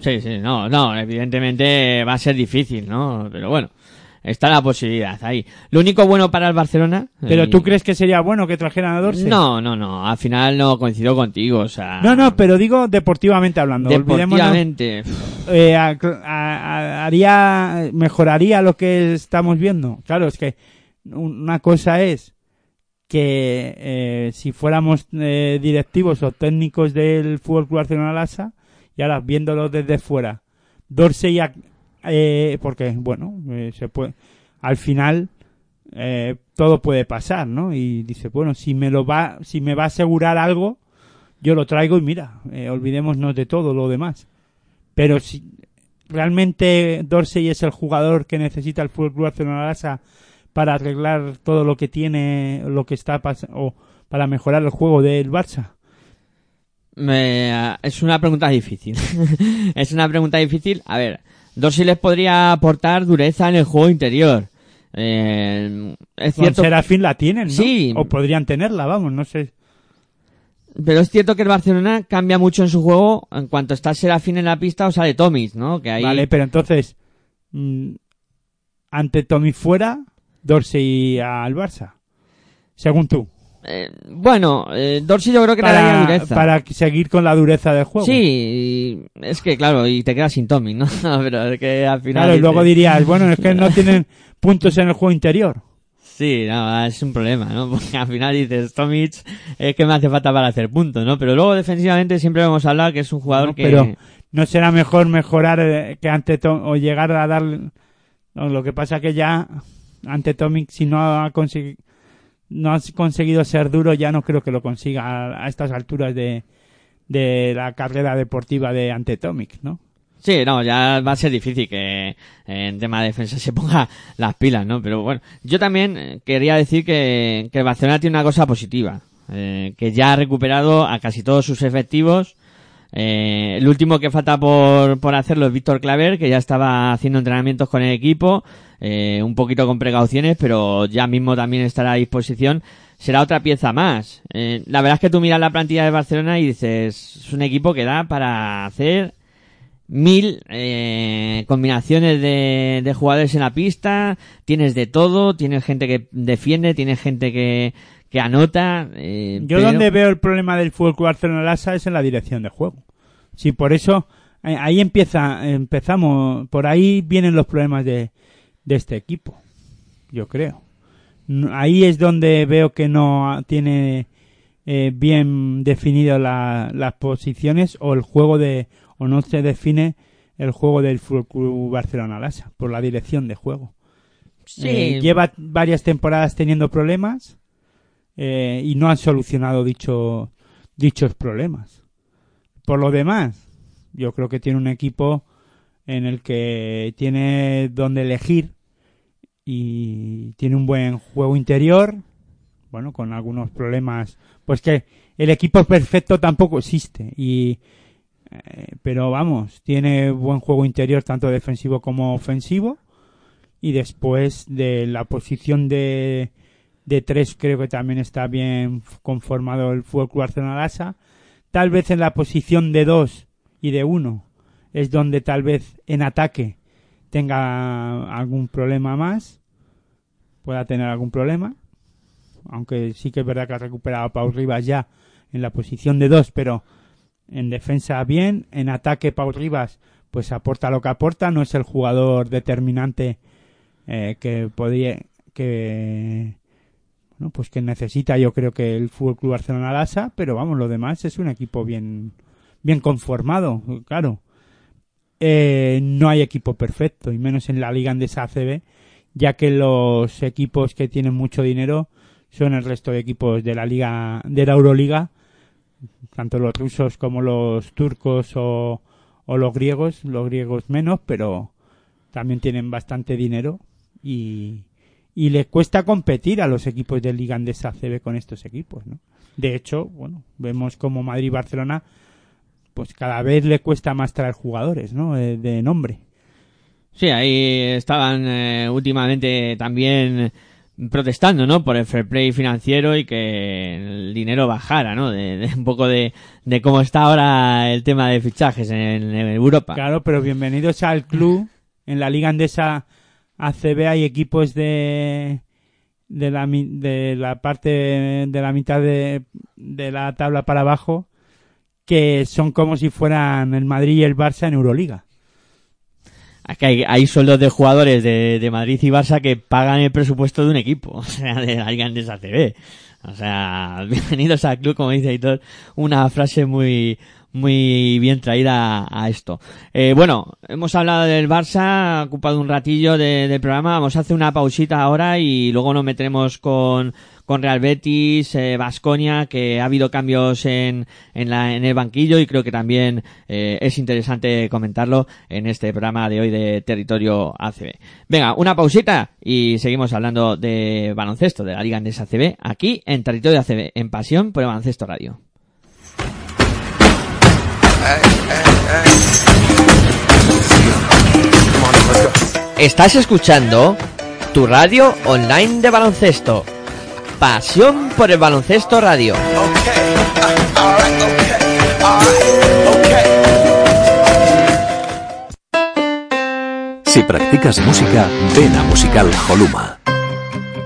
Sí, sí, no, no, evidentemente va a ser difícil, ¿no? Pero bueno, está la posibilidad ahí. Lo único bueno para el Barcelona. ¿Pero eh, tú crees que sería bueno que trajeran a Dorsey? No, no, no, al final no coincido contigo, o sea. No, no, pero digo deportivamente hablando. Deportivamente. eh, a- haría, mejoraría lo que estamos viendo. Claro, es que una cosa es que eh, si fuéramos eh, directivos o técnicos del Fútbol Club Barcelona Lasa y ahora viéndolo desde fuera, Dorsey, eh, porque bueno, eh, se puede, al final eh, todo puede pasar, ¿no? Y dice, bueno, si me lo va, si me va a asegurar algo, yo lo traigo y mira, eh, olvidémonos de todo lo demás. Pero si realmente Dorsey es el jugador que necesita el Fútbol Club Barcelona para arreglar todo lo que tiene, lo que está pasando, o para mejorar el juego del Barça. Me- es una pregunta difícil. es una pregunta difícil. A ver, Dorsey les podría aportar dureza en el juego interior. Eh, es Con cierto, Serafín la tienen, ¿no? Sí. O podrían tenerla, vamos, no sé. pero es cierto que el Barcelona cambia mucho en su juego en cuanto está Serafín en la pista o sale Tomic, ¿no? Que ahí Vale, pero entonces, mm, ante Tommy fuera, Dorsey al Barça. Según tú. Eh, bueno, eh, Dorsey yo creo que le daría Para, dureza. para seguir con la dureza del juego. Sí, es que claro, y te quedas sin Tommy, ¿no? pero es que al final... Claro, y luego dirías, bueno, es que no tienen puntos en el juego interior. Sí, no, es un problema, ¿no? Porque al final dices, Tomic es que me hace falta para hacer puntos, ¿no? Pero luego defensivamente siempre hemos hablado que es un jugador ¿no? que... Pero no será mejor mejorar eh, que ante Tom, o llegar a dar no, lo que pasa que ya ante Tomic si no ha conseguido no has conseguido ser duro ya no creo que lo consiga a, estas alturas de, de la carrera deportiva de ante Tomic, ¿no? Sí, no, ya va a ser difícil que eh, en tema de defensa se ponga las pilas, ¿no? Pero bueno, yo también eh, quería decir que, que el Barcelona tiene una cosa positiva, eh, que ya ha recuperado a casi todos sus efectivos. Eh, el último que falta por, por hacerlo es Víctor Claver, que ya estaba haciendo entrenamientos con el equipo, eh, un poquito con precauciones, pero ya mismo también estará a disposición. Será otra pieza más. Eh, la verdad es que tú miras la plantilla de Barcelona y dices, es un equipo que da para hacer mil eh, combinaciones de, de jugadores en la pista, tienes de todo, tienes gente que defiende, tienes gente que, que anota. eh, Yo pero- donde veo el problema del Fútbol Club Barcelona Lasa es en la dirección de juego. Sí, por eso eh, ahí empieza, empezamos, por ahí vienen los problemas de, de este equipo, yo creo. Ahí es donde veo que no tiene eh, bien definido la- las posiciones o el juego de, o no se define el juego del Fútbol Club Barcelona Lasa por la dirección de juego. Sí, Eh, lleva varias temporadas teniendo problemas eh, y no han solucionado dicho, dichos problemas. Por lo demás, yo creo que tiene un equipo en el que tiene donde elegir y tiene un buen juego interior, bueno, con algunos problemas, pues que el equipo perfecto tampoco existe y eh, pero vamos, tiene buen juego interior tanto defensivo como ofensivo y después de la posición de, de tres creo que también está bien conformado el Fútbol Club Barcelona Lasa. Tal vez en la posición de dos y de uno es donde tal vez en ataque tenga algún problema más, pueda tener algún problema, aunque sí que es verdad que ha recuperado a Pau Rivas ya en la posición de dos, pero en defensa bien, en ataque Pau Rivas pues aporta lo que aporta, no es el jugador determinante eh, que podría que bueno pues que necesita yo creo que el Fútbol Club Barcelona Lasa, pero vamos lo demás es un equipo bien bien conformado, claro. Eh, no hay equipo perfecto y menos en la Liga Andesa ACB, ya que los equipos que tienen mucho dinero son el resto de equipos de la liga de la Euroliga, tanto los rusos como los turcos o, o los griegos, los griegos menos, pero también tienen bastante dinero y, y les cuesta competir a los equipos de Liga Andesa ACB con estos equipos, ¿no? De hecho, bueno, vemos como Madrid y Barcelona pues cada vez le cuesta más traer jugadores, ¿no? Eh, de nombre. Sí, ahí estaban eh, últimamente también protestando, ¿no? Por el fair play financiero y que el dinero bajara, ¿no? De, de un poco de, de cómo está ahora el tema de fichajes en, en Europa. Claro, pero bienvenidos al club. En la Liga Andesa ACB hay equipos de de la de la parte de la mitad de, de la tabla para abajo que son como si fueran el Madrid y el Barça en Euroliga. Aquí hay, hay sueldos de jugadores de, de Madrid y Barça que pagan el presupuesto de un equipo, o sea, de la Liga Andesa CB. O sea, bienvenidos al club, como dice Aitor, una frase muy, muy bien traída a esto. Eh, bueno, hemos hablado del Barça, ocupado un ratillo de- programa, vamos a hacer una pausita ahora y luego nos meteremos con, con Real Betis, Vasconia, que ha habido cambios en, en, la, en el banquillo y creo que también eh, es interesante comentarlo en este programa de hoy de Territorio ACB. Venga, una pausita y seguimos hablando de baloncesto, de la Liga Andesa ACB, aquí en Territorio ACB, en Pasión por el Baloncesto Radio. Estás escuchando tu radio online de baloncesto. Pasión por el baloncesto radio. Si practicas música, ven a Musical Holuma.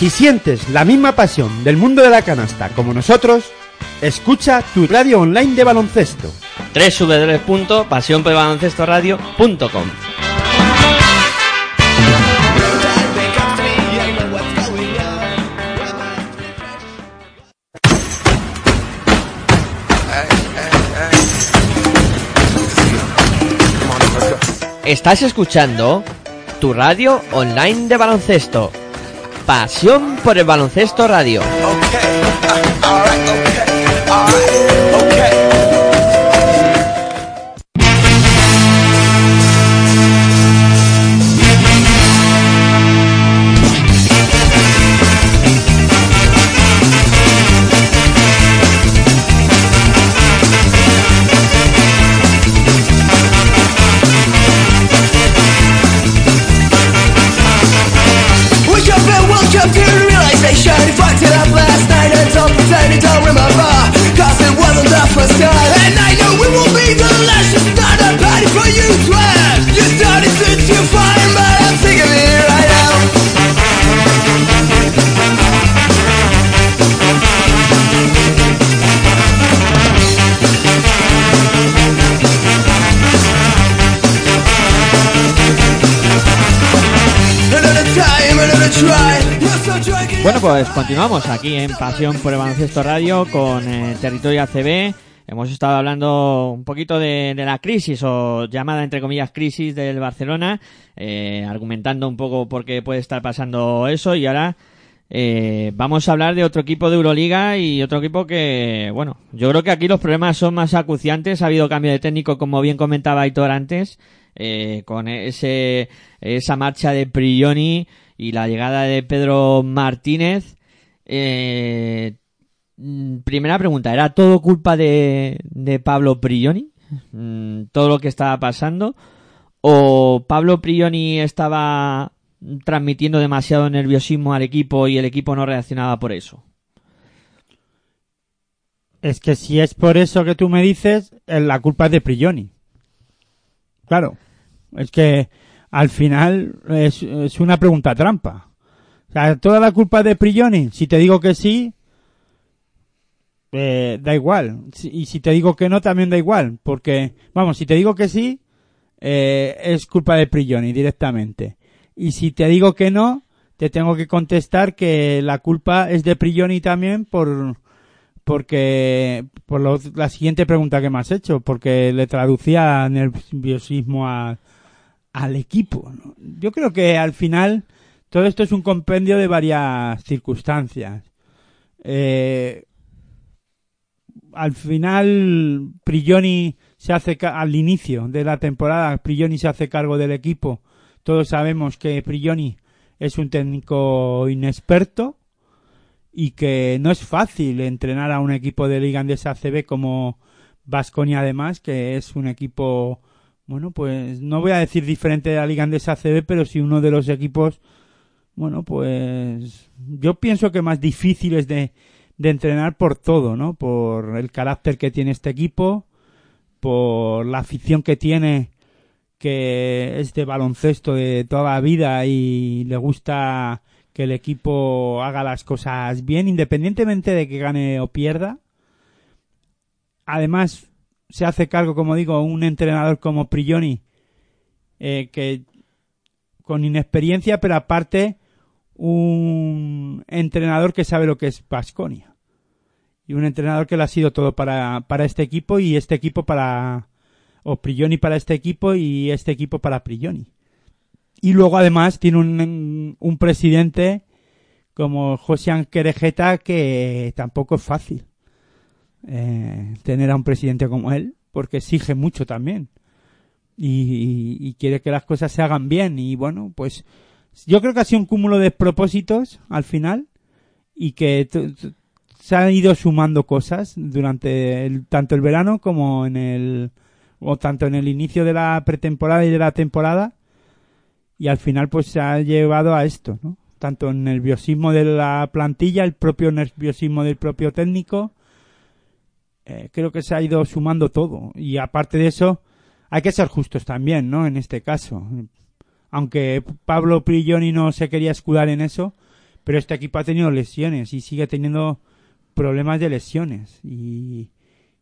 Si sientes la misma pasión del mundo de la canasta como nosotros, escucha tu radio online de baloncesto. www.pasionporbaloncestoradio.com Estás escuchando tu radio online de baloncesto. Pasión por el baloncesto radio. Pues continuamos aquí en Pasión por el Baloncesto Radio con eh, Territorio ACB. Hemos estado hablando un poquito de, la crisis o llamada entre comillas crisis del Barcelona, eh, argumentando un poco por qué puede estar pasando eso y ahora eh, vamos a hablar de otro equipo de Euroliga y otro equipo que, bueno, yo creo que aquí los problemas son más acuciantes. Ha habido cambio de técnico, como bien comentaba Aitor antes, eh, con ese, esa marcha de Prigioni y la llegada de Pedro Martínez. Eh, primera pregunta, ¿era todo culpa de, de Pablo Prigioni? Mm, Todo lo que estaba pasando. ¿O Pablo Prigioni estaba transmitiendo demasiado nerviosismo al equipo y el equipo no reaccionaba por eso? Es que si es por eso que tú me dices, la culpa es de Prigioni. Claro. Es que al final es, una pregunta trampa. O sea, toda la culpa de Prigioni. Si te digo que sí, eh, da igual. Y si te digo que no, también da igual. Porque, vamos, si te digo que sí, eh, es culpa de Prigioni directamente. Y si te digo que no, te tengo que contestar que la culpa es de Prigioni también por, porque por lo- la siguiente pregunta que me has hecho, porque le traducía nerviosismo a- al equipo. ¿no? Yo creo que al final todo esto es un compendio de varias circunstancias. Eh, al final Prigioni se hace al inicio de la temporada Prigioni se hace cargo del equipo. Todos sabemos que Prigioni es un técnico inexperto y que no es fácil entrenar a un equipo de Liga Andesa ACB como Vasconia además, que es un equipo, bueno, pues no voy a decir diferente de la Liga Andesa ACB, pero sí uno de los equipos bueno, pues yo pienso que más difíciles de, de entrenar por todo, ¿no? Por el carácter que tiene este equipo, por la afición que tiene, que es de baloncesto de toda la vida y le gusta que el equipo haga las cosas bien, independientemente de que gane o pierda. Además, se hace cargo, como digo, un entrenador como Prigioni, eh, que con inexperiencia, pero aparte un entrenador que sabe lo que es Pasconia. Y un entrenador que lo ha sido todo para, para este equipo y este equipo para... o Prigioni para este equipo y este equipo para Prigioni. Y luego además tiene un, un presidente como José Querejeta que tampoco es fácil eh, tener a un presidente como él porque exige mucho también. Y, quiere que las cosas se hagan bien. Y bueno pues yo creo que ha sido un cúmulo de propósitos al final y que se han ido sumando cosas durante el, tanto el verano como en el o tanto en el inicio de la pretemporada y de la temporada. Y al final pues se ha llevado a esto, ¿no? Tanto el nerviosismo de la plantilla, el propio nerviosismo del propio técnico, eh, creo que se ha ido sumando todo y aparte de eso hay que ser justos también, ¿no? En este caso, aunque Pablo Prigioni no se quería escudar en eso, pero este equipo ha tenido lesiones y sigue teniendo problemas de lesiones y,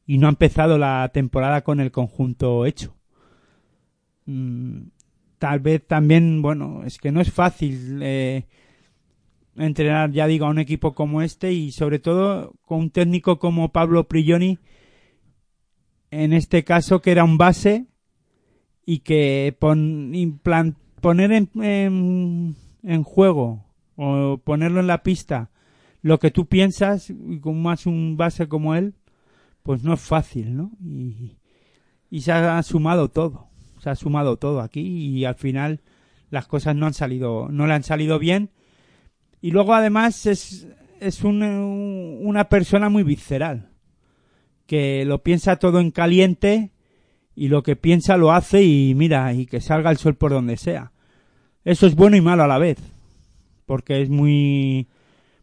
y no ha empezado la temporada con el conjunto hecho. Mm, tal vez también, bueno, es que no es fácil eh, entrenar, ya digo, a un equipo como este y sobre todo con un técnico como Pablo Prigioni, en este caso que era un base y que pon, poner en, en, juego o ponerlo en la pista lo que tú piensas con más un base como él, pues no es fácil, ¿no? Y, y se ha sumado todo se ha sumado todo aquí y al final las cosas no han salido, no le han salido bien. Y luego además es, es un, una persona muy visceral, que lo piensa todo en caliente y lo que piensa lo hace y mira, y que salga el sol por donde sea. Eso es bueno y malo a la vez, porque es muy,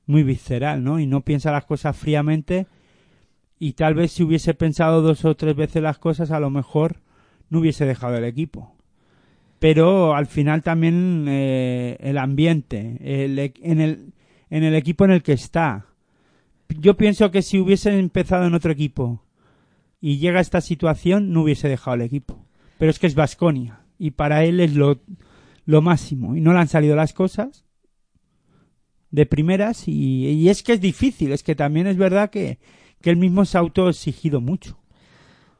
muy visceral, ¿no? Y no piensa las cosas fríamente y tal vez si hubiese pensado dos o tres veces las cosas, a lo mejor no hubiese dejado el equipo. Pero al final también eh, el ambiente, el, e, en, el, en el equipo en el que está. Yo pienso que si hubiese empezado en otro equipo y llega a esta situación, no hubiese dejado el equipo. Pero es que es Vasconia y para él es lo, lo máximo. Y no le han salido las cosas de primeras y, y es que es difícil. Es que también es verdad que, que él mismo se ha autoexigido mucho.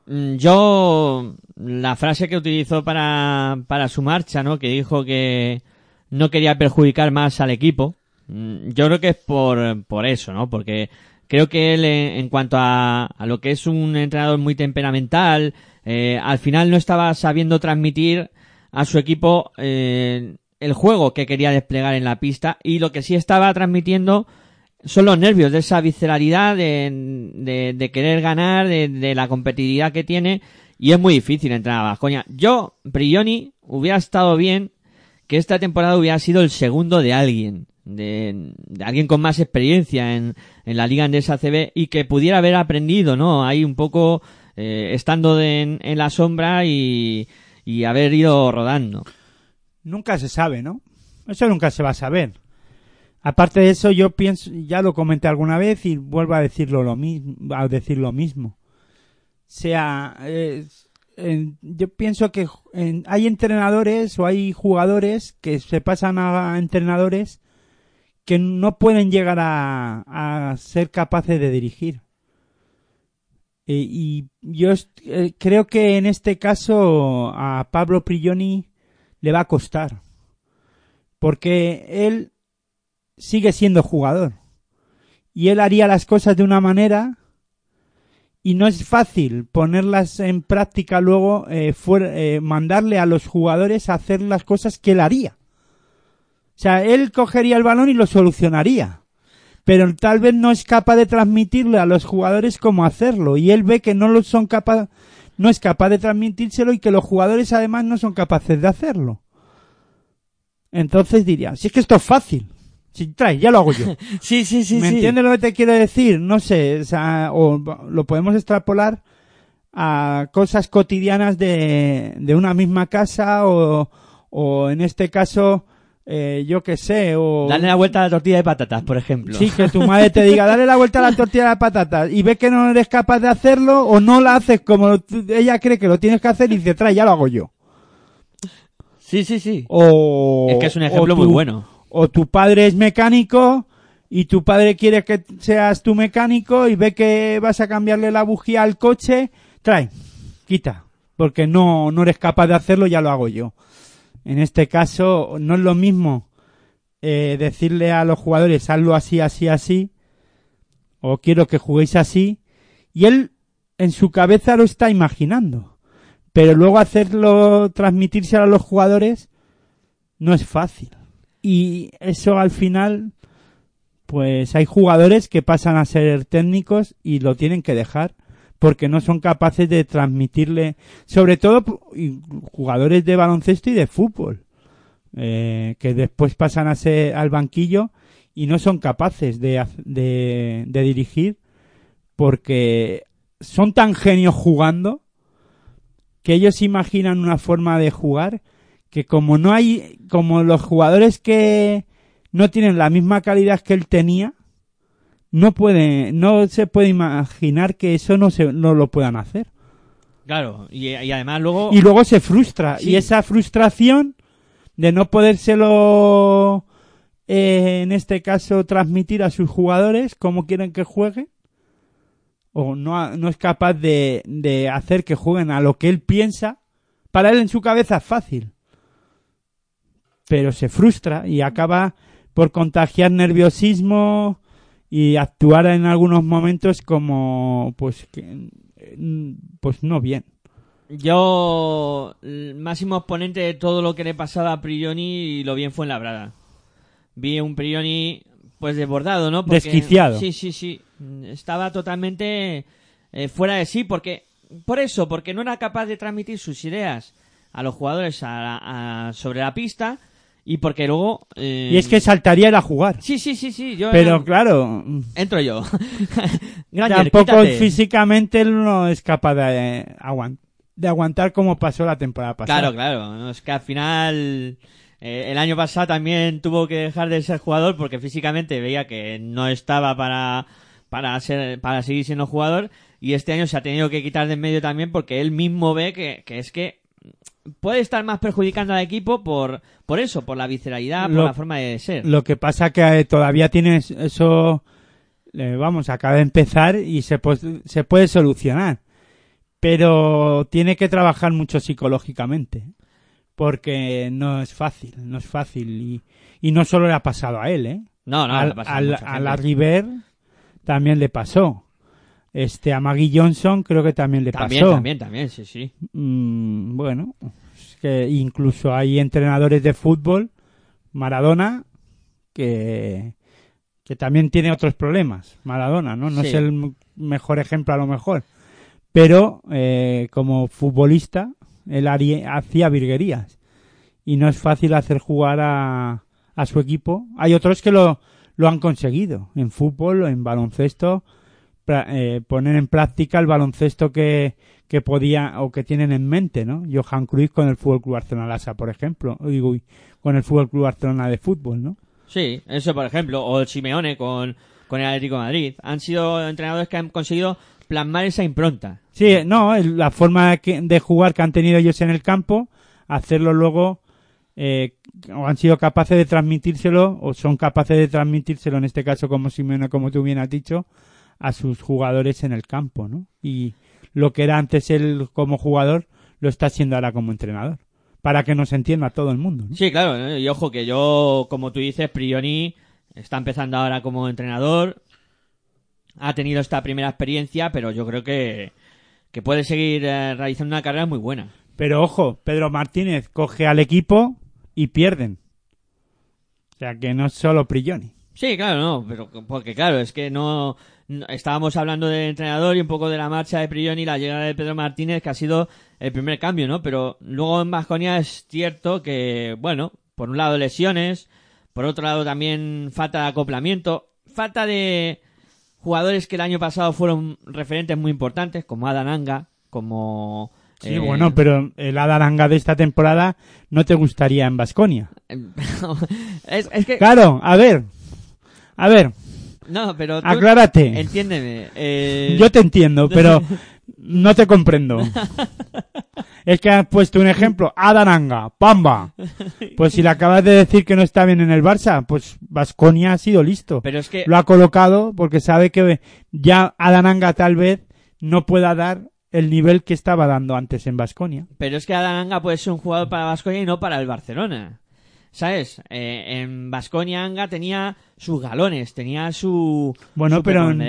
Mm, yo, la frase que utilizó para, para su marcha, ¿no? Que dijo que no quería perjudicar más al equipo. Mm, yo creo que es por, por eso, ¿no? Porque creo que él, en, cuanto a, a, lo que es un entrenador muy temperamental, eh, al final no estaba sabiendo transmitir a su equipo eh, el juego que quería desplegar en la pista y lo que sí estaba transmitiendo son los nervios de esa visceralidad de, de, querer ganar, de, la competitividad que tiene y es muy difícil entrar a Vascoña. Yo, Prioni, hubiera estado bien que esta temporada hubiera sido el segundo de alguien, de, de alguien con más experiencia en, en la Liga Andesa CB y que pudiera haber aprendido, ¿no? Ahí un poco eh, estando en, en, la sombra y, y haber ido rodando. Nunca se sabe, ¿no? Eso nunca se va a saber Aparte de eso, yo pienso, ya lo comenté alguna vez y vuelvo a decirlo lo mismo, a decir lo mismo. O sea, yo pienso que en, hay entrenadores o hay jugadores que se pasan a entrenadores que no pueden llegar a, a ser capaces de dirigir. Eh, y yo eh, creo que en este caso a Pablo Prigioni le va a costar. Porque él sigue siendo jugador. Y él haría las cosas de una manera y no es fácil ponerlas en práctica luego, eh, eh, mandarle a los jugadores a hacer las cosas que él haría. O sea, él cogería el balón y lo solucionaría. Pero tal vez no es capaz de transmitirle a los jugadores cómo hacerlo. Y él ve que no lo son capaz, no es capaz de transmitírselo y que los jugadores además no son capaces de hacerlo. entonces diría, si es que esto es fácil, si trae, ya lo hago yo. Sí, sí, sí, ¿Me sí. entiendes lo que te quiero decir? No sé, o, sea, o lo podemos extrapolar a cosas cotidianas de, de una misma casa o, o en este caso, eh, yo qué sé, o... Darle la vuelta a la tortilla de patatas, por ejemplo. Sí, que tu madre te diga, dale la vuelta a la tortilla de patatas y ve que no eres capaz de hacerlo o no la haces como ella cree que lo tienes que hacer y dice, trae, ya lo hago yo. sí, sí. sí. O, Es que es un ejemplo tu- muy bueno. O tu padre es mecánico y tu padre quiere que seas tu mecánico y ve que vas a cambiarle la bujía al coche, trae, quita, porque no, no eres capaz de hacerlo, ya lo hago yo. En este caso, no es lo mismo eh, decirle a los jugadores, hazlo así, así, así, o quiero que juguéis así, y él en su cabeza lo está imaginando. Pero luego hacerlo, transmitírselo a los jugadores, no es fácil. Y eso al final, pues hay jugadores que pasan a ser técnicos y lo tienen que dejar porque no son capaces de transmitirle, sobre todo jugadores de baloncesto y de fútbol, eh, que después pasan a ser al banquillo y no son capaces de, de dirigir porque son tan genios jugando que ellos imaginan una forma de jugar que como no hay, como los jugadores que no tienen la misma calidad que él tenía, no puede, no se puede imaginar que eso no se, no lo puedan hacer. Claro, y, y además luego... Y luego se frustra. Sí. Y esa frustración de no podérselo, eh, en este caso, transmitir a sus jugadores como quieren que jueguen, o no, no es capaz de, de hacer que jueguen a lo que él piensa, para él en su cabeza es fácil. Pero se frustra y acaba por contagiar nerviosismo y actuar en algunos momentos como, pues, que, mm, pues no bien. Yo, el máximo exponente de todo lo que le pasaba a Prioni, lo bien fue en Labrada. Vi un Prioni, pues desbordado, ¿no? Desquiciado. Sí, sí, sí. Estaba totalmente eh, fuera de sí, porque, por eso, porque no era capaz de transmitir sus ideas a los jugadores a- a- sobre la pista y porque luego. eh, Y es que saltaría ir a jugar. Sí, sí, sí, sí. Yo Pero claro, Entro yo. Granger, tampoco quítate. físicamente él no es capaz de, eh, de aguantar como pasó la temporada pasada. Claro, claro. No, es que al final eh, el año pasado también tuvo que dejar de ser jugador porque físicamente veía que no estaba para para ser para seguir siendo jugador y este año se ha tenido que quitar de en medio también porque él mismo ve que, que es que puede estar más perjudicando al equipo por por eso, por la visceralidad, por la forma de ser. Lo que pasa que eh, todavía tienes eso, eh, vamos, acaba de empezar y se, se puede solucionar. Pero tiene que trabajar mucho psicológicamente. Porque no es fácil, no es fácil. Y, y no solo le ha pasado a él, ¿eh? no, no, al, le a la River también le pasó. Este, a Maggie Johnson creo que también le también, pasó. también, también, sí, sí. Mm, bueno, es que incluso hay entrenadores de fútbol, Maradona, que, que también tiene otros problemas. Maradona, ¿no? No Sí. es el mejor ejemplo a lo mejor. Pero eh, como futbolista, él hacía virguerías. Y no es fácil hacer jugar a, a su equipo. Hay otros que lo, lo han conseguido. En fútbol o en baloncesto. Eh, poner en práctica el baloncesto que, que podía o que tienen en mente, ¿no? Johan Cruyff con el Fútbol Club Barcelona Lassa, por ejemplo, uy, con el Fútbol Club Barcelona de fútbol, ¿no? Sí, eso por ejemplo, o el Simeone con, con el Atlético de Madrid. Han sido entrenadores que han conseguido plasmar esa impronta. Sí, no, el- la forma de jugar que han tenido ellos en el campo, hacerlo luego, eh, o han sido capaces de transmitírselo, o son capaces de transmitírselo, en este caso como Simeone, como tú bien has dicho, a sus jugadores en el campo, ¿no? Y lo que era antes él como jugador, lo está haciendo ahora como entrenador. Para que nos entienda todo el mundo, ¿no? Sí, claro, ¿no? y ojo que yo, como tú dices, Prioni está empezando ahora como entrenador, ha tenido esta primera experiencia, pero yo creo que, que puede seguir eh, realizando una carrera muy buena. Pero ojo, Pedro Martínez coge al equipo y pierden. O sea que no es solo Prigioni. Sí, claro, no, pero porque claro, es que no- estábamos hablando del entrenador y un poco de la marcha de Prioni y la llegada de Pedro Martínez, que ha sido el primer cambio, ¿no? Pero luego en Vasconia es cierto que, bueno, por un lado lesiones, por otro lado también falta de acoplamiento, falta de jugadores que el año pasado fueron referentes muy importantes, como Adan Anga, como... Sí, eh, bueno, pero el Adaranga de esta temporada no te gustaría en Basconia. es, es que... Claro, a ver. A ver, No, pero tú- aclárate. Entiéndeme. eh, Yo te entiendo, pero no te comprendo. Es que has puesto un ejemplo, Adaranga, Pamba. Pues si le acabas de decir que no está bien en el Barça, pues Vasconia ha sido listo. Pero es que... Lo ha colocado porque sabe que ya Adaranga tal vez no pueda dar el nivel que estaba dando antes en Vasconia. Pero es que Adan Anga puede ser un jugador para Vasconia y no para el Barcelona. ¿Sabes? Eh, en Vasconia Anga tenía sus galones, tenía su, Bueno, su pero en-.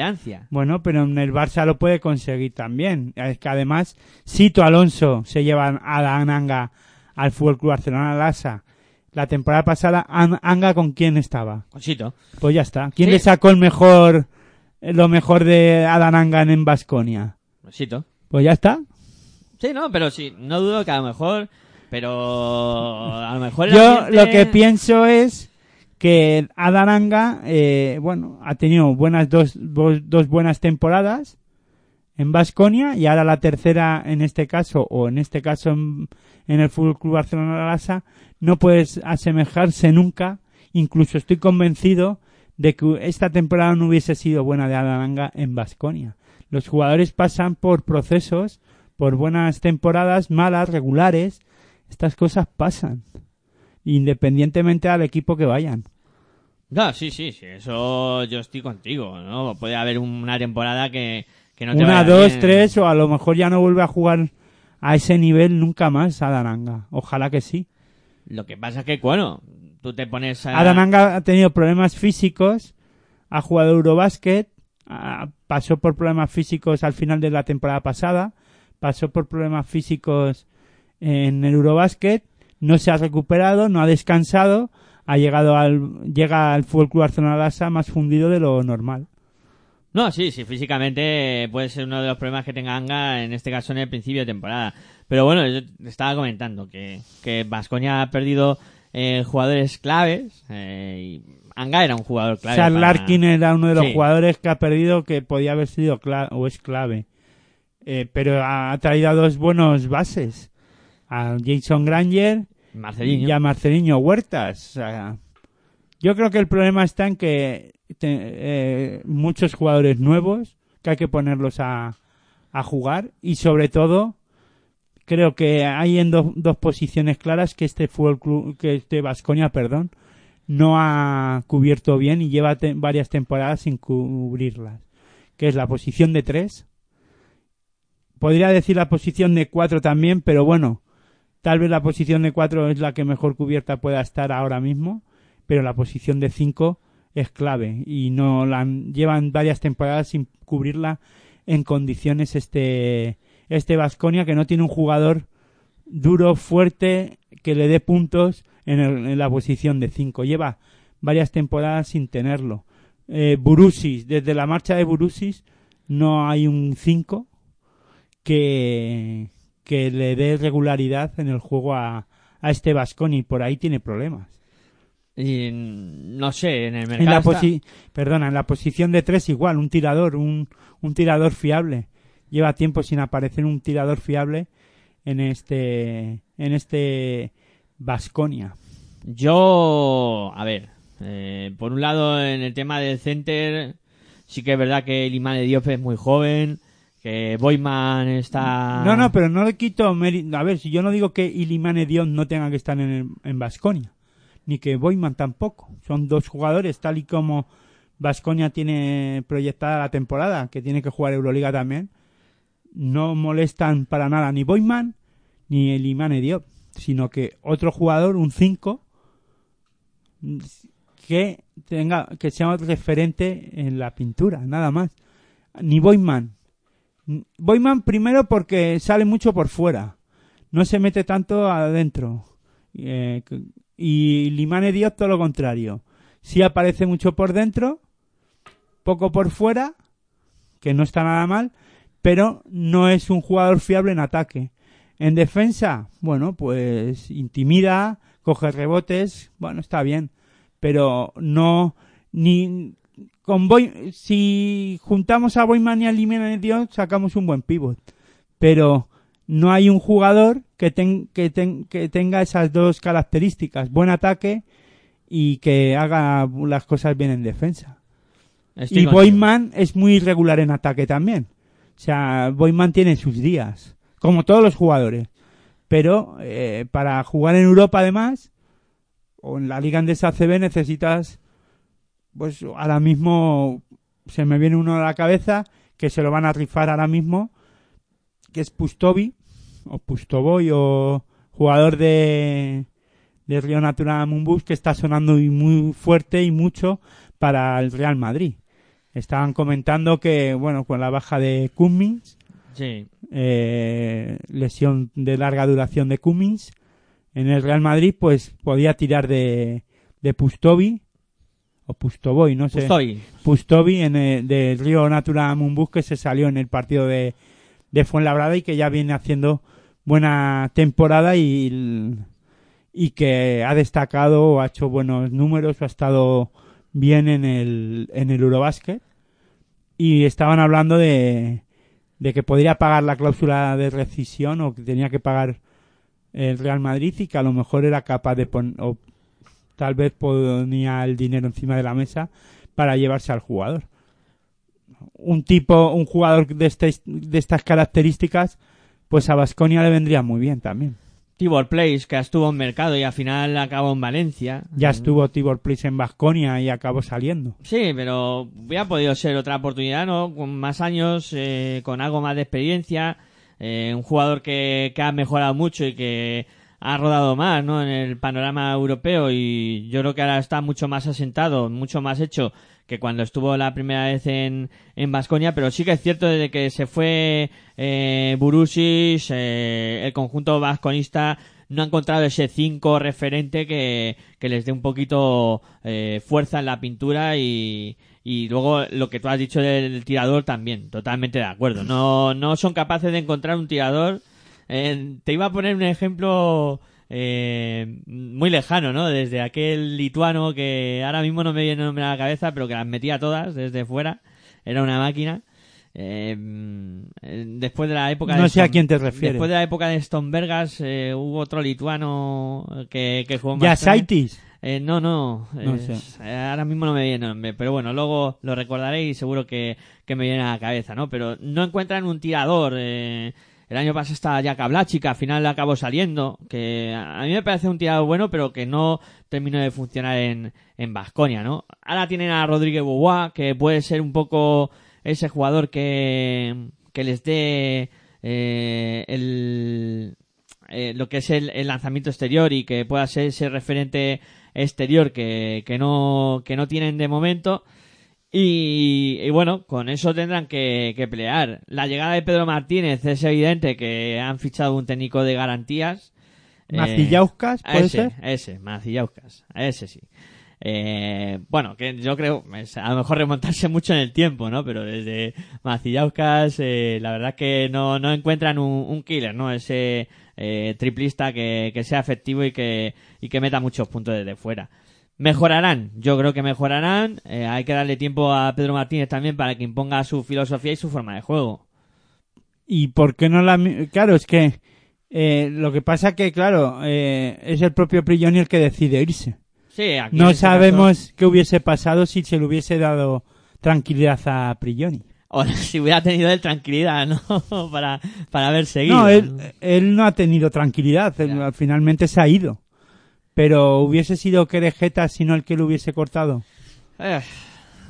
Bueno, pero en el Barça lo puede conseguir también. Es que además, Sito Alonso se lleva a la Anga al Fútbol Club Barcelona Lasa. La temporada pasada, An- Anga con quién estaba. Cosito. Pues ya está. ¿Quién Sí. le sacó el mejor, lo mejor de Adananga en Basconia? Cosito. Pues ya está. Sí, no, pero sí, no dudo que a lo mejor, pero a lo mejor Yo ambiente- lo que pienso es que Adananga, eh, bueno, ha tenido buenas dos, dos, buenas temporadas en Basconia y ahora la tercera en este caso o en este caso en, en el Fútbol Club Barcelona Lasa no puedes asemejarse nunca. Incluso estoy convencido de que esta temporada no hubiese sido buena de Adananga en Basconia. Los jugadores pasan por procesos, por buenas temporadas, malas, regulares. Estas cosas pasan independientemente al equipo que vayan. No, sí, sí, sí, eso yo estoy contigo, ¿no? Puede haber una temporada que, que no te Una, vaya dos, bien. tres, o a lo mejor ya no vuelve a jugar a ese nivel nunca más Adananga. Ojalá que sí. Lo que pasa es que, bueno, tú te pones a... Adananga ha tenido problemas físicos, ha jugado Eurobásquet, ah, pasó por problemas físicos al final de la temporada pasada, pasó por problemas físicos en el Eurobásquet, no se ha recuperado, no ha descansado, ha llegado al llega al Fútbol Club Barcelona Lassa más fundido de lo normal. No, sí, sí, físicamente puede ser uno de los problemas que tenga Anga, en este caso en el principio de temporada. Pero bueno, yo estaba comentando que, que Vasconia ha perdido eh, jugadores claves. eh, y Anga era un jugador clave. Charles para- Larkin era uno de los Sí. jugadores que ha perdido que podía haber sido cla- o es clave. Eh, pero ha traído a dos buenos bases. A Jason Granger Marcelinho. y a Marcelinho Huertas. O sea, yo creo que el problema está en que te- eh, muchos jugadores nuevos que hay que ponerlos a, a jugar y sobre todo creo que hay en do- dos posiciones claras que este fútbol club, que este Vasconia, perdón, no ha cubierto bien y lleva te- varias temporadas sin cubrirlas. Que es la posición de tres. Podría decir la posición de cuatro también, pero bueno, tal vez la posición de cuatro es la que mejor cubierta pueda estar ahora mismo, pero la posición de cinco es clave y no la llevan varias temporadas sin cubrirla en condiciones este este Vasconia que no tiene un jugador duro fuerte que le dé puntos en, el- en la posición de 5 lleva varias temporadas sin tenerlo. Eh, Burusis desde la marcha de Burusis no hay un 5 que que le dé regularidad en el juego a, a este Vasconia y por ahí tiene problemas Y, no sé, en el en mercado. la está- posi- perdona, en la posición de tres igual, un tirador, un, un tirador fiable. Lleva tiempo sin aparecer un tirador fiable en este en este Vasconia. Yo, a ver, eh, por un lado en el tema del center, sí que es verdad que Limane Diop es muy joven, que Boyman está... No, no, pero no le quito mérito. A ver, si yo no digo que Ilimane Dion no tenga que estar en Vasconia, ni que Boyman tampoco. Son dos jugadores, tal y como Vasconia tiene proyectada la temporada, que tiene que jugar Euroliga también. No molestan para nada ni Boyman ni Ilimane Diop, sino que otro jugador, un 5, que tenga que sea un referente en la pintura, nada más. Ni Boyman. Boyman primero porque sale mucho por fuera, no se mete tanto adentro. Eh, y Limane Diop todo lo contrario. Sí aparece mucho por dentro, poco por fuera, que no está nada mal, pero no es un jugador fiable en ataque. En defensa, bueno, pues intimida, coge rebotes, bueno, está bien, pero no ni con Boy, si juntamos a Boyman y a Limedio sacamos un buen pivot, pero no hay un jugador que, ten- que, ten- que tenga esas dos características, buen ataque y que haga las cosas bien en defensa. Estoy y. Boyman es muy irregular en ataque también. O sea, Boyman tiene sus días, como todos los jugadores. Pero eh, para jugar en Europa además, o en la Liga Andesa ACB necesitas, pues ahora mismo se me viene uno a la cabeza que se lo van a rifar ahora mismo, que es Pustovi, o Pustovoy, o jugador de, de Río Natura Mumbus, que está sonando y muy fuerte y mucho para el Real Madrid. Estaban comentando que, bueno, con la baja de Cummings, Sí. eh, lesión de larga duración de Cummings, en el Real Madrid, pues podía tirar de, de Pustovi, o Pustovoy, no sé. Estoy. Pustovi en el, de Río Natura Mumbus que se salió en el partido de, de Fuenlabrada y que ya viene haciendo buena temporada y, y que ha destacado ha hecho buenos números ha estado bien en el, en el Eurobasket y estaban hablando de, de que podría pagar la cláusula de rescisión o que tenía que pagar el Real Madrid y que a lo mejor era capaz de poner o tal vez ponía el dinero encima de la mesa para llevarse al jugador. Un tipo, un jugador de, este- de estas características, pues a Basconia le vendría muy bien también. Tibor Place, que estuvo en mercado y al final acabó en Valencia. Ya estuvo Tibor Plis en Basconia y acabó saliendo. Sí, pero hubiera podido ser otra oportunidad, ¿no? Con más años, eh, con algo más de experiencia, eh, un jugador que, que ha mejorado mucho y que ha rodado más, ¿no? En el panorama europeo y yo creo que ahora está mucho más asentado, mucho más hecho que cuando estuvo la primera vez en en Vasconia, pero sí que es cierto desde que se fue eh, Burusis, eh, el conjunto vasconista no ha encontrado ese 5 referente que, que les dé un poquito eh, fuerza en la pintura y, y luego lo que tú has dicho del tirador también, totalmente de acuerdo. No, no son capaces de encontrar un tirador. Eh, te iba a poner un ejemplo eh, muy lejano, ¿no? Desde aquel lituano que ahora mismo no me viene el nombre a la cabeza, pero que las metía todas desde fuera. Era una máquina. Eh, eh, después de la época No de sé a quién te refieres. Después de la época de Stonbergas eh, hubo otro lituano que, que jugó Ya. Saitis. Eh, no, no. No eh, ahora mismo no me viene el nombre, pero bueno, luego lo recordaré y seguro que, que me viene a la cabeza, ¿no? Pero no encuentran un tirador. eh, el año pasado estaba Jack Blachic, al final acabó saliendo, que a mí me parece un tirador bueno, pero que no terminó de funcionar en, en Vasconia, ¿no? Ahora tienen a Rodríguez Bobois, que puede ser un poco ese jugador que, que les dé eh, el, eh, lo que es el, el lanzamiento exterior y que pueda ser ese referente exterior que, que no que no tienen de momento y, y bueno con eso tendrán que, que pelear la llegada de Pedro Martínez es evidente que han fichado un técnico de garantías Eh, Macillauskas, ¿puede ese, ser? ese Macillauskas ese sí eh, bueno, que yo creo, es a lo mejor remontarse mucho en el tiempo, ¿no? Pero desde Macillauskas, eh, la verdad que no, no encuentran un, un killer, ¿no? Ese eh, triplista que, que sea efectivo y que, y que meta muchos puntos desde fuera. Mejorarán, yo creo que mejorarán. eh, hay que darle tiempo a Pedro Martínez también para que imponga su filosofía y su forma de juego. ¿Y por qué no la.? Claro, es que. eh, lo que pasa que, claro, eh, es el propio Prigioni el que decide irse. Sí, aquí No este sabemos qué hubiese pasado si se le hubiese dado tranquilidad a Prigioni. o si hubiera tenido él tranquilidad, ¿no? para, para haber seguido. No, él, él no ha tenido tranquilidad. él finalmente se ha ido. Pero hubiese sido Querejeta si no el que lo hubiese cortado. Eh,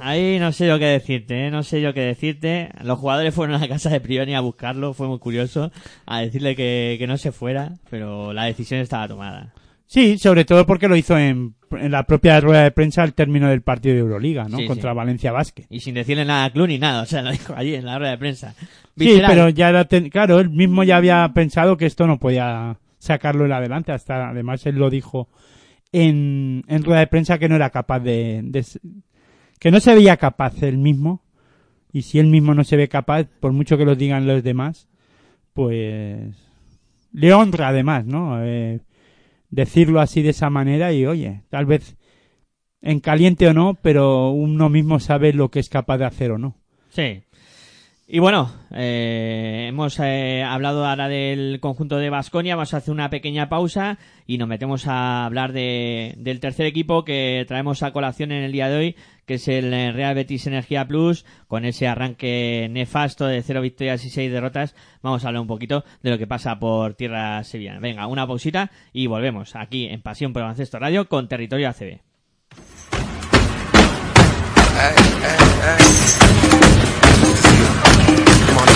ahí no sé yo qué decirte, ¿eh? no sé yo qué decirte. Los jugadores fueron a la casa de Prioni a buscarlo, fue muy curioso, a decirle que, que no se fuera, pero la decisión estaba tomada. Sí, sobre todo porque lo hizo en, en la propia rueda de prensa al término del partido de Euroliga, ¿no? Sí, Contra sí. Valencia Basket. Y sin decirle nada a Club ni nada, o sea, lo dijo allí en la rueda de prensa. Sí, pero ya era ten- claro, él mismo ya había pensado que esto no podía sacarlo en adelante. Hasta además él lo dijo en, en rueda de prensa que no era capaz de, que no se veía capaz él mismo. Y si él mismo no se ve capaz, por mucho que lo digan los demás, pues le honra además, ¿no? Eh, decirlo así de esa manera y oye, tal vez en caliente o no, pero uno mismo sabe lo que es capaz de hacer o no. Sí. Y bueno, eh, hemos eh, hablado ahora del conjunto de Basconia, vamos a hacer una pequeña pausa y nos metemos a hablar de, del tercer equipo que traemos a colación en el día de hoy, que es el eh, Real Betis Energía Plus, con ese arranque nefasto de cero victorias y seis derrotas. Vamos a hablar un poquito de lo que pasa por tierra sevillana. Venga, una pausita y volvemos aquí en Pasión por Baloncesto Radio con Territorio ACB.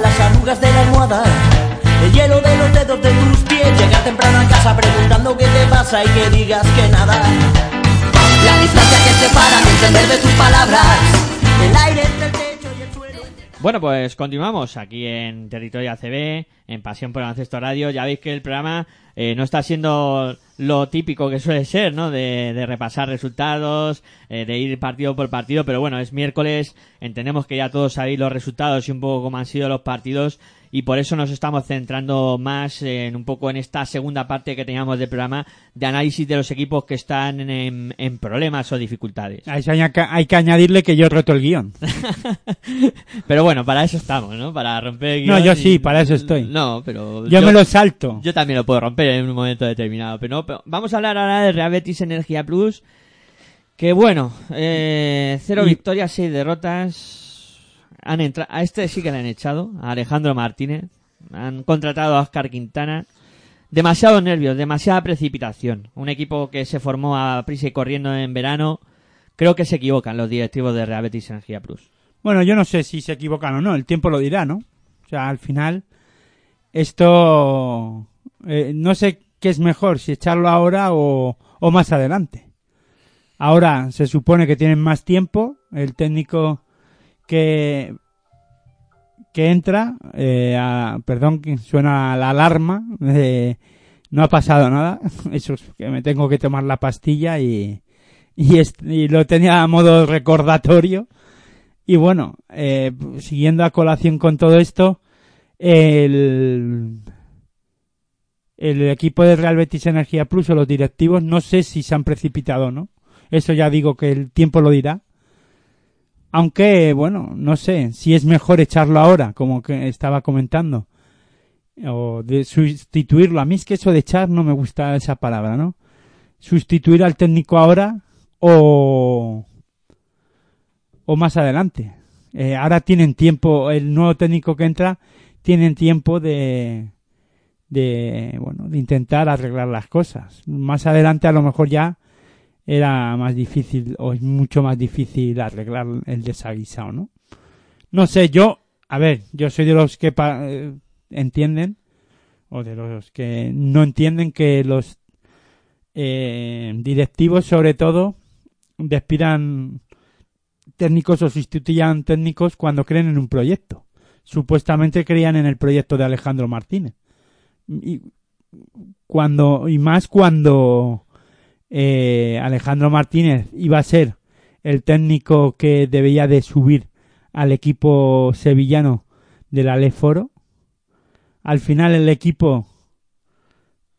las arrugas de la almohada El hielo de los dedos de tus pies. Llegar temprano a casa preguntando qué te pasa y que digas que nada. La distancia que separa mi entender de tus palabras El aire entre el techo y el suelo. Bueno, pues continuamos aquí en Territorio ACB, en Pasión por el Baloncesto Radio. Ya veis que el programa eh, no está siendo lo típico que suele ser, ¿no? De, de repasar resultados, eh, de ir partido por partido, pero bueno, es miércoles, entendemos que ya todos sabéis los resultados y un poco cómo han sido los partidos y por eso nos estamos centrando más en un poco en esta segunda parte que teníamos del programa de análisis de los equipos que están en, en problemas o dificultades. Hay que- hay que añadirle que yo roto el guion. Pero bueno, para eso estamos, ¿no? Para romper el No, guion yo y- sí, para eso estoy. No, pero... Yo me lo salto. Yo también lo puedo romper en un momento determinado. Pero no, pero vamos a hablar ahora de Real Betis Energía Plus. Que bueno, eh, cero Y- victorias, seis derrotas. Han entra- a este sí que le han echado, a Alejandro Martínez. Han contratado a Oscar Quintana. Demasiados nervios, demasiada precipitación. Un equipo que se formó a prisa y corriendo en verano. Creo que se equivocan los directivos de Real Betis Energía Plus. Bueno, yo no sé si se equivocan o no, el tiempo lo dirá, ¿no? O sea, al final, esto, eh, no sé qué es mejor, si echarlo ahora o, o más adelante. Ahora se supone que tienen más tiempo, el técnico que, que entra, eh, perdón, que suena la alarma, eh, no ha pasado nada, eso es que me tengo que tomar la pastilla y, y, y lo tenía a modo recordatorio. Y bueno, eh, siguiendo a colación con todo esto, el, el equipo de Real Betis Energía Plus o los directivos no sé si se han precipitado o no. Eso ya digo que el tiempo lo dirá. Aunque, bueno, no sé si es mejor echarlo ahora, como que estaba comentando, o de sustituirlo. A mí es que eso de echar no me gusta esa palabra, ¿no? Sustituir al técnico ahora o o más adelante. Eh, ahora tienen tiempo, el nuevo técnico que entra, tienen tiempo de, de, bueno, de intentar arreglar las cosas. Más adelante a lo mejor ya era más difícil o es mucho más difícil arreglar el desaguisado, ¿no? No sé, yo, a ver, yo soy de los que pa- eh, entienden o de los que no entienden que los eh, directivos sobre todo despidan técnicos o sustituyan técnicos cuando creen en un proyecto. Supuestamente creían en el proyecto de Alejandro Martínez. Y cuando y más cuando eh, Alejandro Martínez iba a ser el técnico que debía de subir al equipo sevillano del Aleforo. Al final el equipo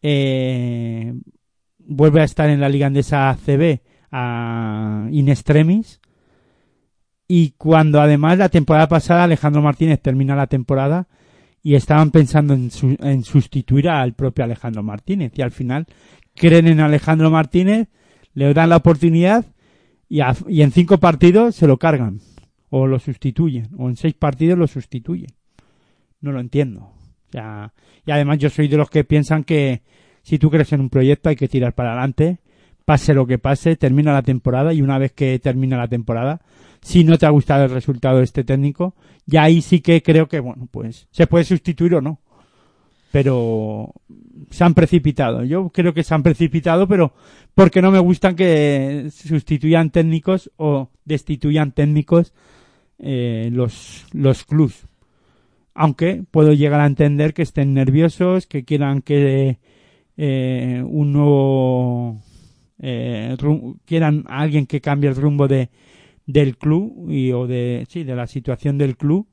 eh, vuelve a estar en la Liga Andesa ACB a in extremis y cuando además la temporada pasada Alejandro Martínez termina la temporada y estaban pensando en, su- en sustituir al propio Alejandro Martínez y al final creen en Alejandro Martínez, le dan la oportunidad y, en cinco partidos se lo cargan o lo sustituyen o en seis partidos lo sustituyen. No lo entiendo. O sea, y además yo soy de los que piensan que si tú crees en un proyecto hay que tirar para adelante, pase lo que pase, termina la temporada y una vez que termina la temporada, si no te ha gustado el resultado de este técnico, ya ahí sí que creo que, bueno, pues se puede sustituir o no. pero se han precipitado. Yo creo que se han precipitado, pero porque no me gustan que sustituyan técnicos o destituyan técnicos eh, los, los clubs. Aunque puedo llegar a entender que estén nerviosos, que quieran que eh, un nuevo eh, quieran alguien que cambie el rumbo de del club y o de sí de la situación del club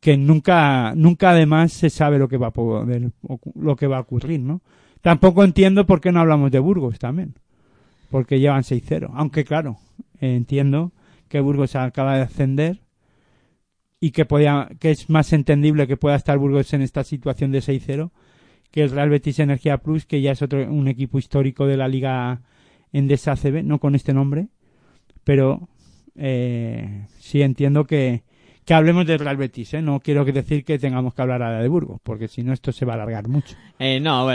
que nunca nunca además se sabe lo que va a poder lo que va a ocurrir no tampoco entiendo por qué no hablamos de Burgos también porque llevan 6-0 aunque claro entiendo que Burgos acaba de ascender y que podía que es más entendible que pueda estar Burgos en esta situación de 6-0 que el Real Betis Energía Plus, que ya es otro un equipo histórico de la Liga Endesa ACB, no con este nombre, pero eh, sí entiendo que, que hablemos del Real Betis, ¿eh? no quiero decir que tengamos que hablar ahora de Burgos, porque si no esto se va a alargar mucho. Eh, no,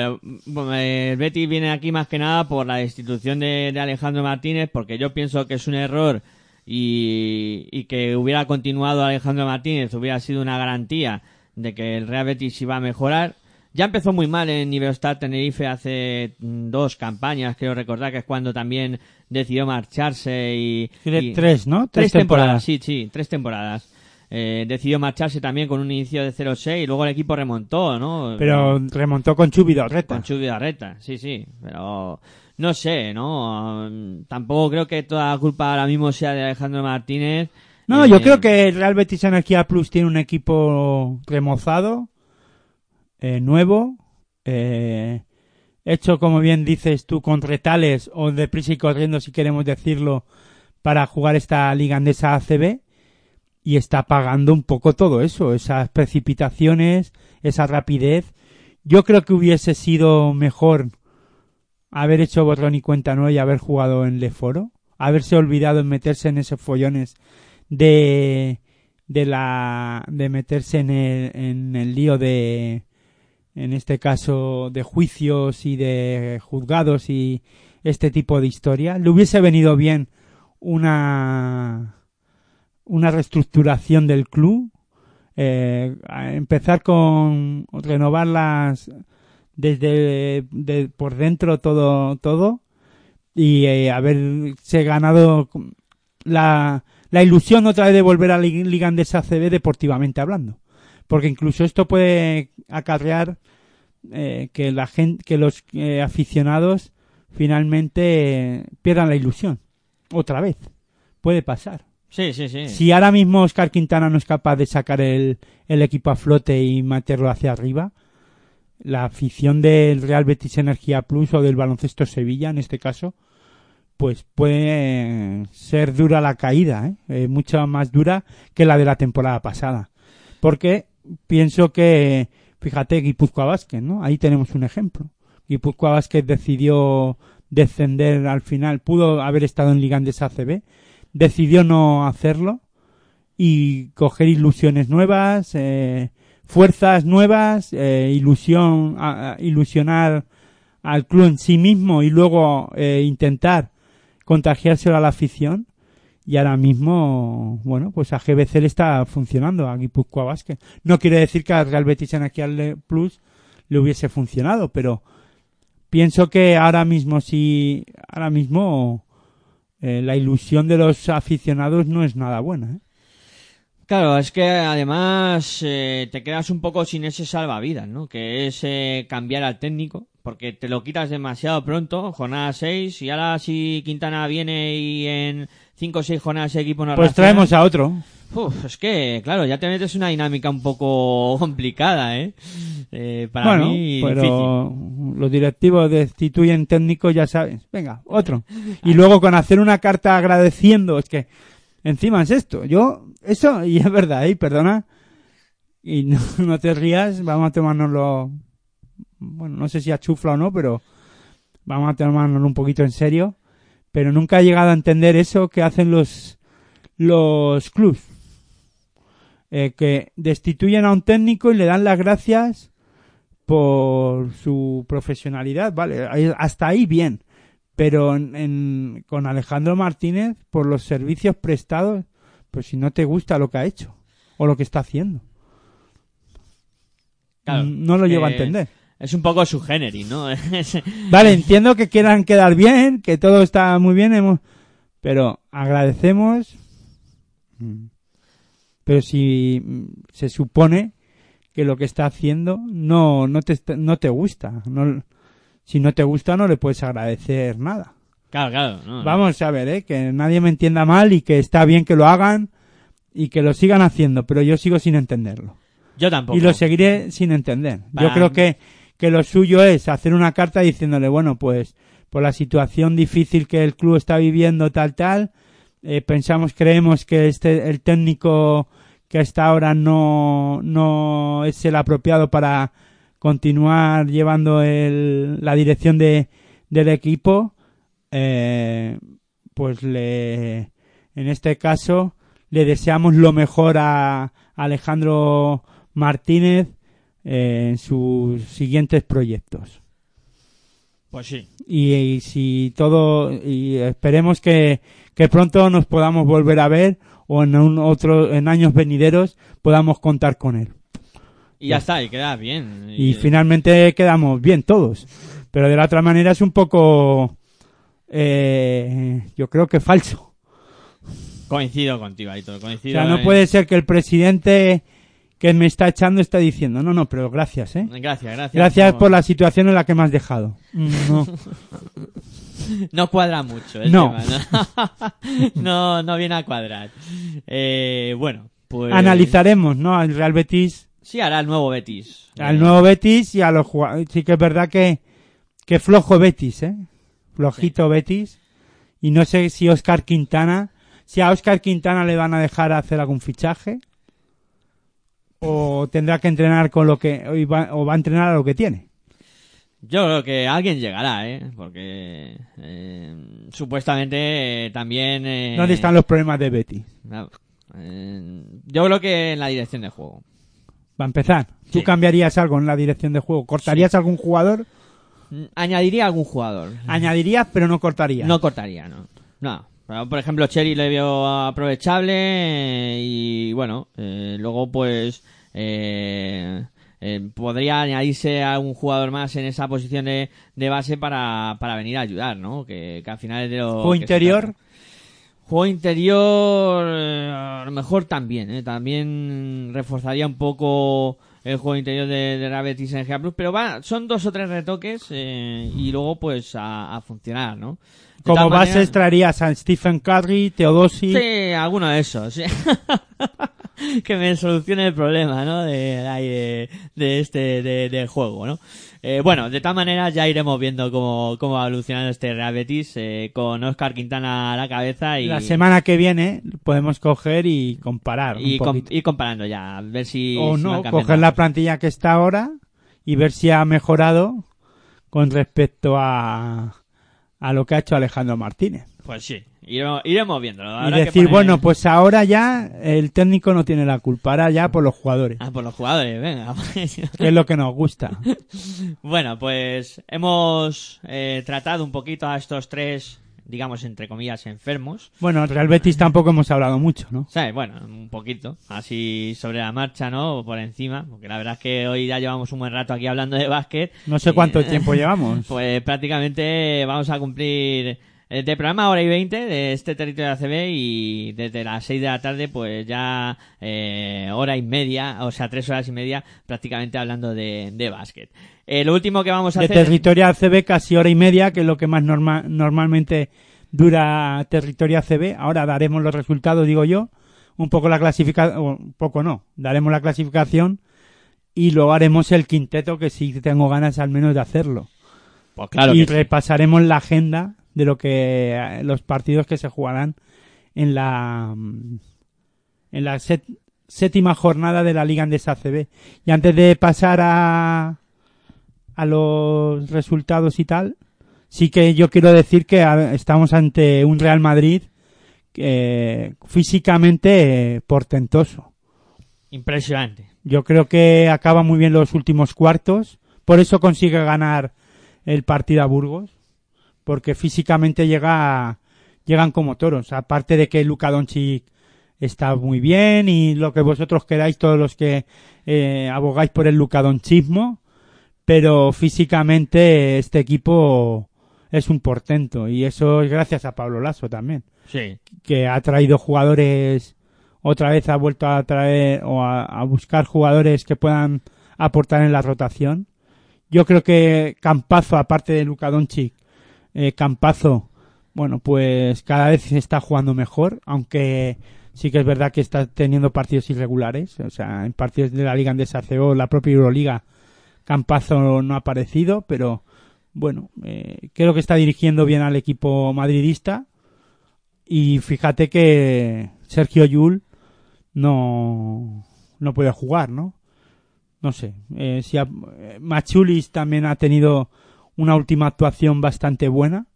bueno, el Betis viene aquí más que nada por la destitución de, de Alejandro Martínez, porque yo pienso que es un error y, y que hubiera continuado Alejandro Martínez hubiera sido una garantía de que el Real Betis iba a mejorar. Ya empezó muy mal en Iberostar Tenerife hace mm, dos campañas, creo recordar, que es cuando también decidió marcharse y... Tres, ¿no? Tres, Tres temporadas, temporadas. sí, sí, tres temporadas. Eh, decidió marcharse también con un inicio de 0-6 y luego el equipo remontó, ¿no? Pero remontó con Chubido Reta. Con Chubi Arreta, sí, sí, pero no sé, ¿no? Mm, Tampoco creo que toda la culpa ahora mismo sea de Alejandro Martínez. No, Eh, yo creo que el Real Betis Energía Plus tiene un equipo remozado, eh, nuevo, eh, hecho, como bien dices tú, con retales o deprisa y corriendo, si queremos decirlo, para jugar esta Liga Andesa ACB y está pagando un poco todo eso, esas precipitaciones, esa rapidez. Yo creo que hubiese sido mejor haber hecho borrón y cuenta nueva y haber jugado en Leforo, haberse olvidado en meterse en esos follones de de la de meterse en el, en el lío de en este caso de juicios y de juzgados y este tipo de historia le hubiese venido bien una una reestructuración del club eh, empezar con renovar las desde de- por dentro todo todo y eh, haberse ganado la, la ilusión otra vez de volver a la Lig- Liga Andesa CB deportivamente hablando. Porque incluso esto puede acarrear eh, que la gente, que los aficionados finalmente pierdan la ilusión. Otra vez. Puede pasar. Si ahora mismo Oscar Quintana no es capaz de sacar el, equipo a flote y meterlo hacia arriba, la afición del Real Betis Energía Plus o del Baloncesto Sevilla, en este caso, pues puede ser dura la caída, ¿eh? Eh, mucho más dura que la de la temporada pasada. Porque pienso que, fíjate, Guipúzcoa Vázquez, ¿no? Ahí tenemos un ejemplo. Guipúzcoa Vázquez decidió descender al final, pudo haber estado en Liga Andesa ACB, decidió no hacerlo y coger ilusiones nuevas, eh, fuerzas nuevas, eh, ilusión, ilusionar al club en sí mismo y luego eh, intentar contagiárselo a la afición. Y ahora mismo, bueno, pues a GBC le está funcionando, a Guipúzcoa Vázquez. No quiere decir que al Real Betis Energía Le- Plus le hubiese funcionado, pero pienso que ahora mismo sí, ahora mismo eh, la ilusión de los aficionados no es nada buena. ¿eh? Claro, es que además eh, te quedas un poco sin ese salvavidas, ¿no? Que es eh, cambiar al técnico, porque te lo quitas demasiado pronto, jornada 6, y ahora si Quintana viene y en 5 o 6 jornadas el equipo no Pues reacciona, traemos a otro. Uf, es que, claro, ya te metes una dinámica un poco complicada, ¿eh? Eh, para bueno, mí, pero los directivos destituyen técnicos, ya sabes. Venga, otro. Y luego con hacer una carta agradeciendo, es que encima es esto. Yo, eso, y es verdad, ¿eh? Perdona. Y no, no te rías, vamos a tomárnoslo, bueno, no sé si a chufla o no, pero vamos a tomárnoslo un poquito en serio. Pero nunca he llegado a entender eso que hacen los, los clubs. Eh, que destituyen a un técnico y le dan las gracias por su profesionalidad, vale, hasta ahí bien, pero en, en- con Alejandro Martínez por los servicios prestados, pues si no te gusta lo que ha hecho o lo que está haciendo. Claro, Mm, no lo llego a que entender. Es un poco su generis, ¿no? Vale, entiendo que quieran quedar bien, que todo está muy bien, hemos... pero agradecemos. Mm. Pero si mm, se supone que lo que está haciendo no, no, te, no te gusta. No, si no te gusta, no le puedes agradecer nada. claro, claro. no. Vamos a ver, ¿eh? que nadie me entienda mal y que está bien que lo hagan y que lo sigan haciendo, pero yo sigo sin entenderlo. Yo tampoco. Y lo seguiré sin entender. Yo creo que, que lo suyo es hacer una carta diciéndole, bueno, pues por la situación difícil que el club está viviendo, tal, tal, eh, pensamos, creemos que este, el técnico que hasta ahora no, no es el apropiado para continuar llevando el, la dirección de, del equipo, eh, pues le, en este caso, le deseamos lo mejor a Alejandro Martínez eh, en sus siguientes proyectos. Pues sí. Y, y si todo, y esperemos que, que pronto nos podamos volver a ver o en un otro, en años venideros podamos contar con él. Y ya está, y queda bien. Y finalmente quedamos bien todos. Pero de la otra manera es un poco, eh, yo creo que falso. Coincido contigo, Aitor, O coincido. sea, no en- puede ser que el presidente que me está echando está diciendo, no, no, pero gracias, ¿eh? Gracias, gracias. Gracias por la situación en la que me has dejado. Mm, No. No cuadra mucho el No. tema, ¿no? no, no viene a cuadrar. Eh, bueno, pues... Analizaremos, ¿no? Al Real Betis, Sí, hará el nuevo Betis. al nuevo Betis y a los jugadores. Sí que es verdad que, que flojo Betis, ¿eh? Flojito Betis. Y no sé si Oscar Quintana, si a Oscar Quintana le van a dejar hacer algún fichaje. O tendrá que entrenar con lo que, o va, o va a entrenar a lo que tiene. Yo creo que alguien llegará, ¿eh? Porque eh, supuestamente eh, también... eh, ¿Dónde están los problemas de Betis? no, eh, yo creo que en la dirección de juego. Va a empezar. ¿Tú Sí. cambiarías algo en la dirección de juego? ¿Cortarías algún jugador? Mm, Añadiría algún jugador. Añadirías, pero no cortarías. No cortaría, no. No. Pero, Por ejemplo, Cherry le vio aprovechable y bueno, eh, luego pues eh, eh, podría añadirse a un jugador más en esa posición de, de base para, para venir a ayudar, ¿no? Que, que al final es de lo ¿Juego interior? Juego interior, eh, a lo mejor también, ¿eh? También reforzaría un poco el juego interior de, de Real Betis en GA Plus, pero va, son dos o tres retoques eh, y luego pues a, a funcionar, ¿no? De Como bases maneras- traerías a Stephen Curry, Teodosi. Sí, alguno de esos. sí. que me solucione el problema, ¿no? De, ahí de, de este, de, del juego, ¿no? Eh, bueno, de todas maneras ya iremos viendo cómo, cómo va evolucionando este Real Betis eh, con Oscar Quintana a la cabeza y, La semana que viene podemos coger y comparar y, un com- poquito. ir comparando ya, a ver si... o si no, coger la plantilla que está ahora y ver si ha mejorado con respecto a, a lo que ha hecho Alejandro Martínez. Pues sí, iremos, iremos viéndolo. Y que decir, poner- bueno, pues ahora ya el técnico no tiene la culpa, ahora ya por los jugadores, Ah, por los jugadores, venga. que es lo que nos gusta. Bueno, pues hemos eh, tratado un poquito a estos tres, digamos, entre comillas, enfermos. Bueno, Real Betis tampoco hemos hablado mucho, ¿no? Sea, bueno, un poquito, así sobre la marcha, ¿no? O por encima, porque la verdad es que hoy ya llevamos un buen rato aquí hablando de básquet. No sé Y- cuánto tiempo llevamos. Pues prácticamente vamos a cumplir de programa hora y 20 de este territorio ACB y desde las 6 de la tarde pues ya eh, hora y media, o sea, tres horas y media prácticamente hablando de, de básquet. Eh, lo último que vamos a de hacer... territorio ACB casi hora y media, que es lo que más norma- normalmente dura territorio ACB. Ahora daremos los resultados, digo yo, un poco la clasificación, un poco no, daremos la clasificación y luego haremos el quinteto, que sí tengo ganas al menos de hacerlo. Pues claro y sí. repasaremos la agenda de lo que eh, los partidos que se jugarán en la mm, en la set- séptima jornada de la Liga Andesa ACB. Y antes de pasar a a los resultados y tal, sí que yo quiero decir que estamos ante un Real Madrid eh, físicamente eh, portentoso. Impresionante. Yo creo que acaba muy bien los últimos cuartos, por eso consigue ganar el partido a Burgos, porque físicamente llega llegan como toros, aparte de que Luka Doncic está muy bien y lo que vosotros queráis, todos los que eh, abogáis por el lucadonchismo, pero físicamente este equipo es un portento y eso es gracias a Pablo Lasso también, Sí. que ha traído jugadores, otra vez ha vuelto a traer o a, a buscar jugadores que puedan aportar en la rotación. Yo creo que Campazo, aparte de Luka Doncic, eh, Campazo, bueno, pues cada vez está jugando mejor, aunque sí que es verdad que está teniendo partidos irregulares, o sea, en partidos de la Liga Andesa CBO, la propia Euroliga, Campazo no ha aparecido, pero bueno, eh, creo que está dirigiendo bien al equipo madridista y fíjate que Sergio Yul no, no puede jugar, ¿no? No sé, eh, si eh, Machulis también ha tenido una última actuación bastante buena.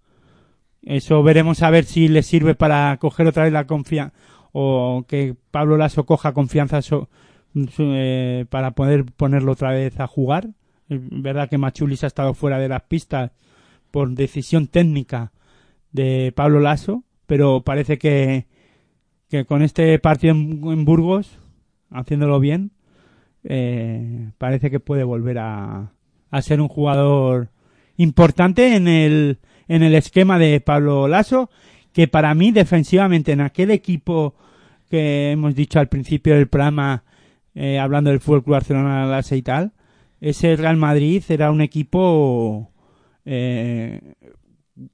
Eso veremos a ver si le sirve para coger otra vez la confianza o que Pablo Lasso coja confianza eh, para poder ponerlo otra vez a jugar. Es verdad que Machulis ha estado fuera de las pistas por decisión técnica de Pablo Lasso, pero parece que, que con este partido en, en Burgos, haciéndolo bien, eh, parece que puede volver a, a ser un jugador importante en el, en el esquema de Pablo Lasso, que para mí defensivamente en aquel equipo que hemos dicho al principio del programa, eh, hablando del Fútbol Club Barcelona Lasso y tal, ese Real Madrid era un equipo eh,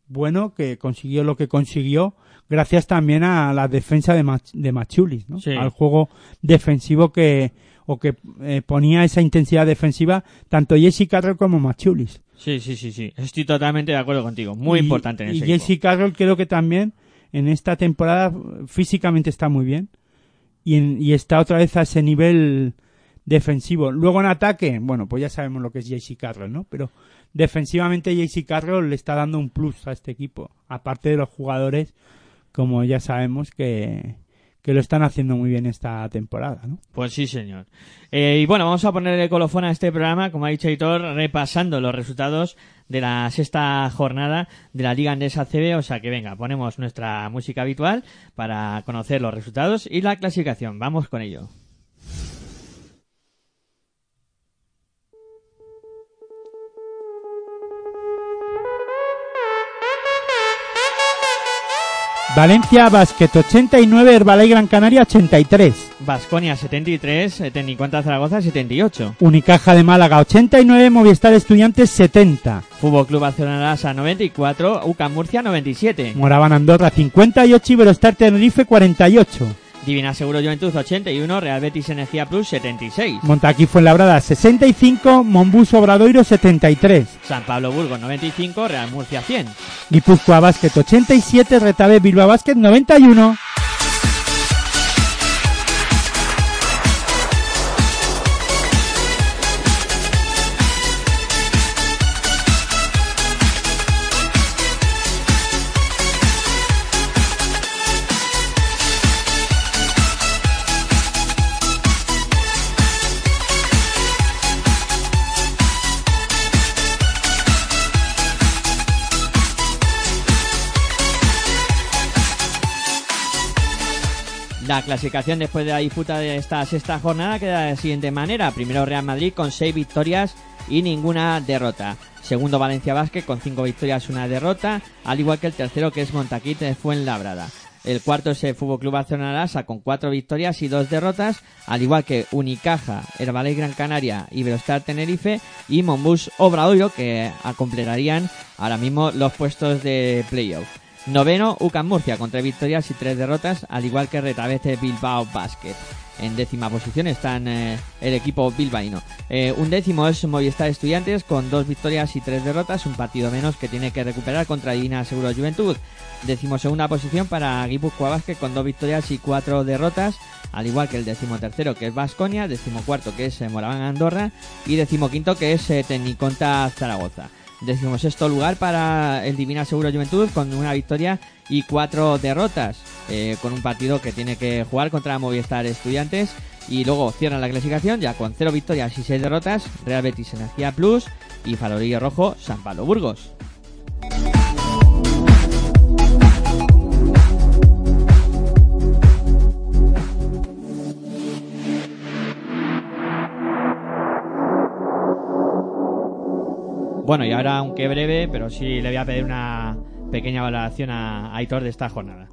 bueno que consiguió lo que consiguió gracias también a la defensa de, Mach- de Machulis, ¿no? Sí. al juego defensivo que o que eh, ponía esa intensidad defensiva tanto Jesse Carroll como Machulis. Sí, sí, sí, sí. Estoy totalmente de acuerdo contigo. Muy Y- importante en Y ese Jesse equipo. Carroll creo que también en esta temporada físicamente está muy bien y, en- y está otra vez a ese nivel defensivo. Luego en ataque, bueno, pues ya sabemos lo que es JC Carroll, ¿no? Pero defensivamente JC Carroll le está dando un plus a este equipo, aparte de los jugadores, como ya sabemos que, que lo están haciendo muy bien esta temporada, ¿no? Pues sí, señor. Eh, y bueno, vamos a ponerle colofón a este programa, como ha dicho Hitor, repasando los resultados de la sexta jornada de la Liga Andesa CB. O sea que venga, ponemos nuestra música habitual para conocer los resultados y la clasificación. Vamos con ello. Valencia Basket 89, Herbalife Gran Canaria 83. Vasconia 73, eh, Tecnicuenta Zaragoza 78. Unicaja de Málaga 89, Movistar Estudiantes 70. Fútbol Club Barcelona Lasa 94, UCAM Murcia 97. Moraban Andorra 58, Iberostar Tenerife 48. Divina Seguro Juventud 81, Real Betis Energía Plus 76. Montaquí Fuenlabrada 65, Monbus Obradoiro 73. San Pablo Burgos 95, Real Murcia 100. Guipúzcoa Basket 87, Retabé Bilbao Basket 91. La clasificación después de la disputa de esta sexta jornada queda de la siguiente manera. Primero Real Madrid con seis victorias y ninguna derrota. Segundo Valencia Basket con cinco victorias y una derrota, al igual que el tercero que es Montaquit de Fuenlabrada. El cuarto es el Fútbol Club Barcelona con cuatro victorias y dos derrotas, al igual que Unicaja, Herbalife Gran Canaria, Iberostar Tenerife y Monbus Obradoiro que completarían ahora mismo los puestos de playoff. Noveno, UCAM Murcia con tres victorias y tres derrotas, al igual que Retabete Bilbao Basket. En décima posición están eh, el equipo bilbaíno. Eh, un décimo es Movistar Estudiantes con dos victorias y tres derrotas, un partido menos que tiene que recuperar contra Divina Seguro Juventud. Décimo segunda posición para Guipúzcoa Basket con dos victorias y cuatro derrotas, al igual que el décimo tercero que es Vasconia, décimo cuarto que es eh, Moraván Andorra y décimo quinto que es eh, Tecniconta Zaragoza. Décimo sexto lugar para el Divina Seguro Juventud con una victoria y cuatro derrotas, eh, con un partido que tiene que jugar contra Movistar Estudiantes. Y luego cierran la clasificación ya con cero victorias y seis derrotas, Real Betis Energía Plus y Farolillo Rojo San Pablo Burgos. Bueno, y ahora, aunque breve, pero sí le voy a pedir una pequeña valoración a Aitor de esta jornada.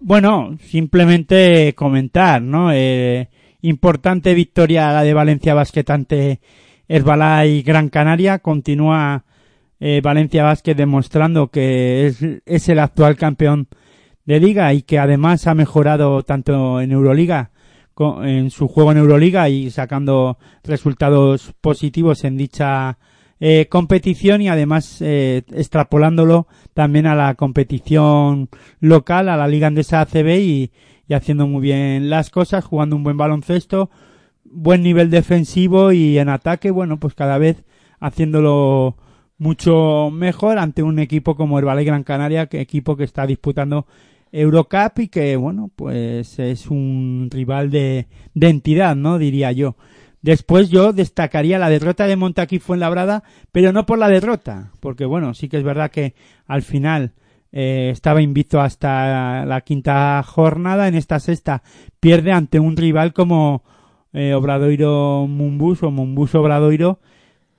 Bueno, simplemente comentar, ¿no? Eh, importante victoria la de Valencia Basket ante Herbalife Gran Canaria. Continúa eh, Valencia Basket demostrando que es, es el actual campeón de liga y que además ha mejorado tanto en Euroliga en su juego en Euroliga y sacando resultados positivos en dicha eh, competición y además eh, extrapolándolo también a la competición local, a la Liga Andesa ACB y, y haciendo muy bien las cosas, jugando un buen baloncesto, buen nivel defensivo y en ataque, bueno, pues cada vez haciéndolo mucho mejor ante un equipo como el Valle Gran Canaria, que equipo que está disputando Eurocup y que, bueno, pues es un rival de, de entidad, ¿no? Diría yo. Después yo destacaría la derrota de Montaquí Fuenlabrada, pero no por la derrota, porque bueno, sí que es verdad que al final eh, estaba invicto hasta la quinta jornada, en esta sexta pierde ante un rival como eh, Obradoiro Mumbus o Mumbus Obradoiro,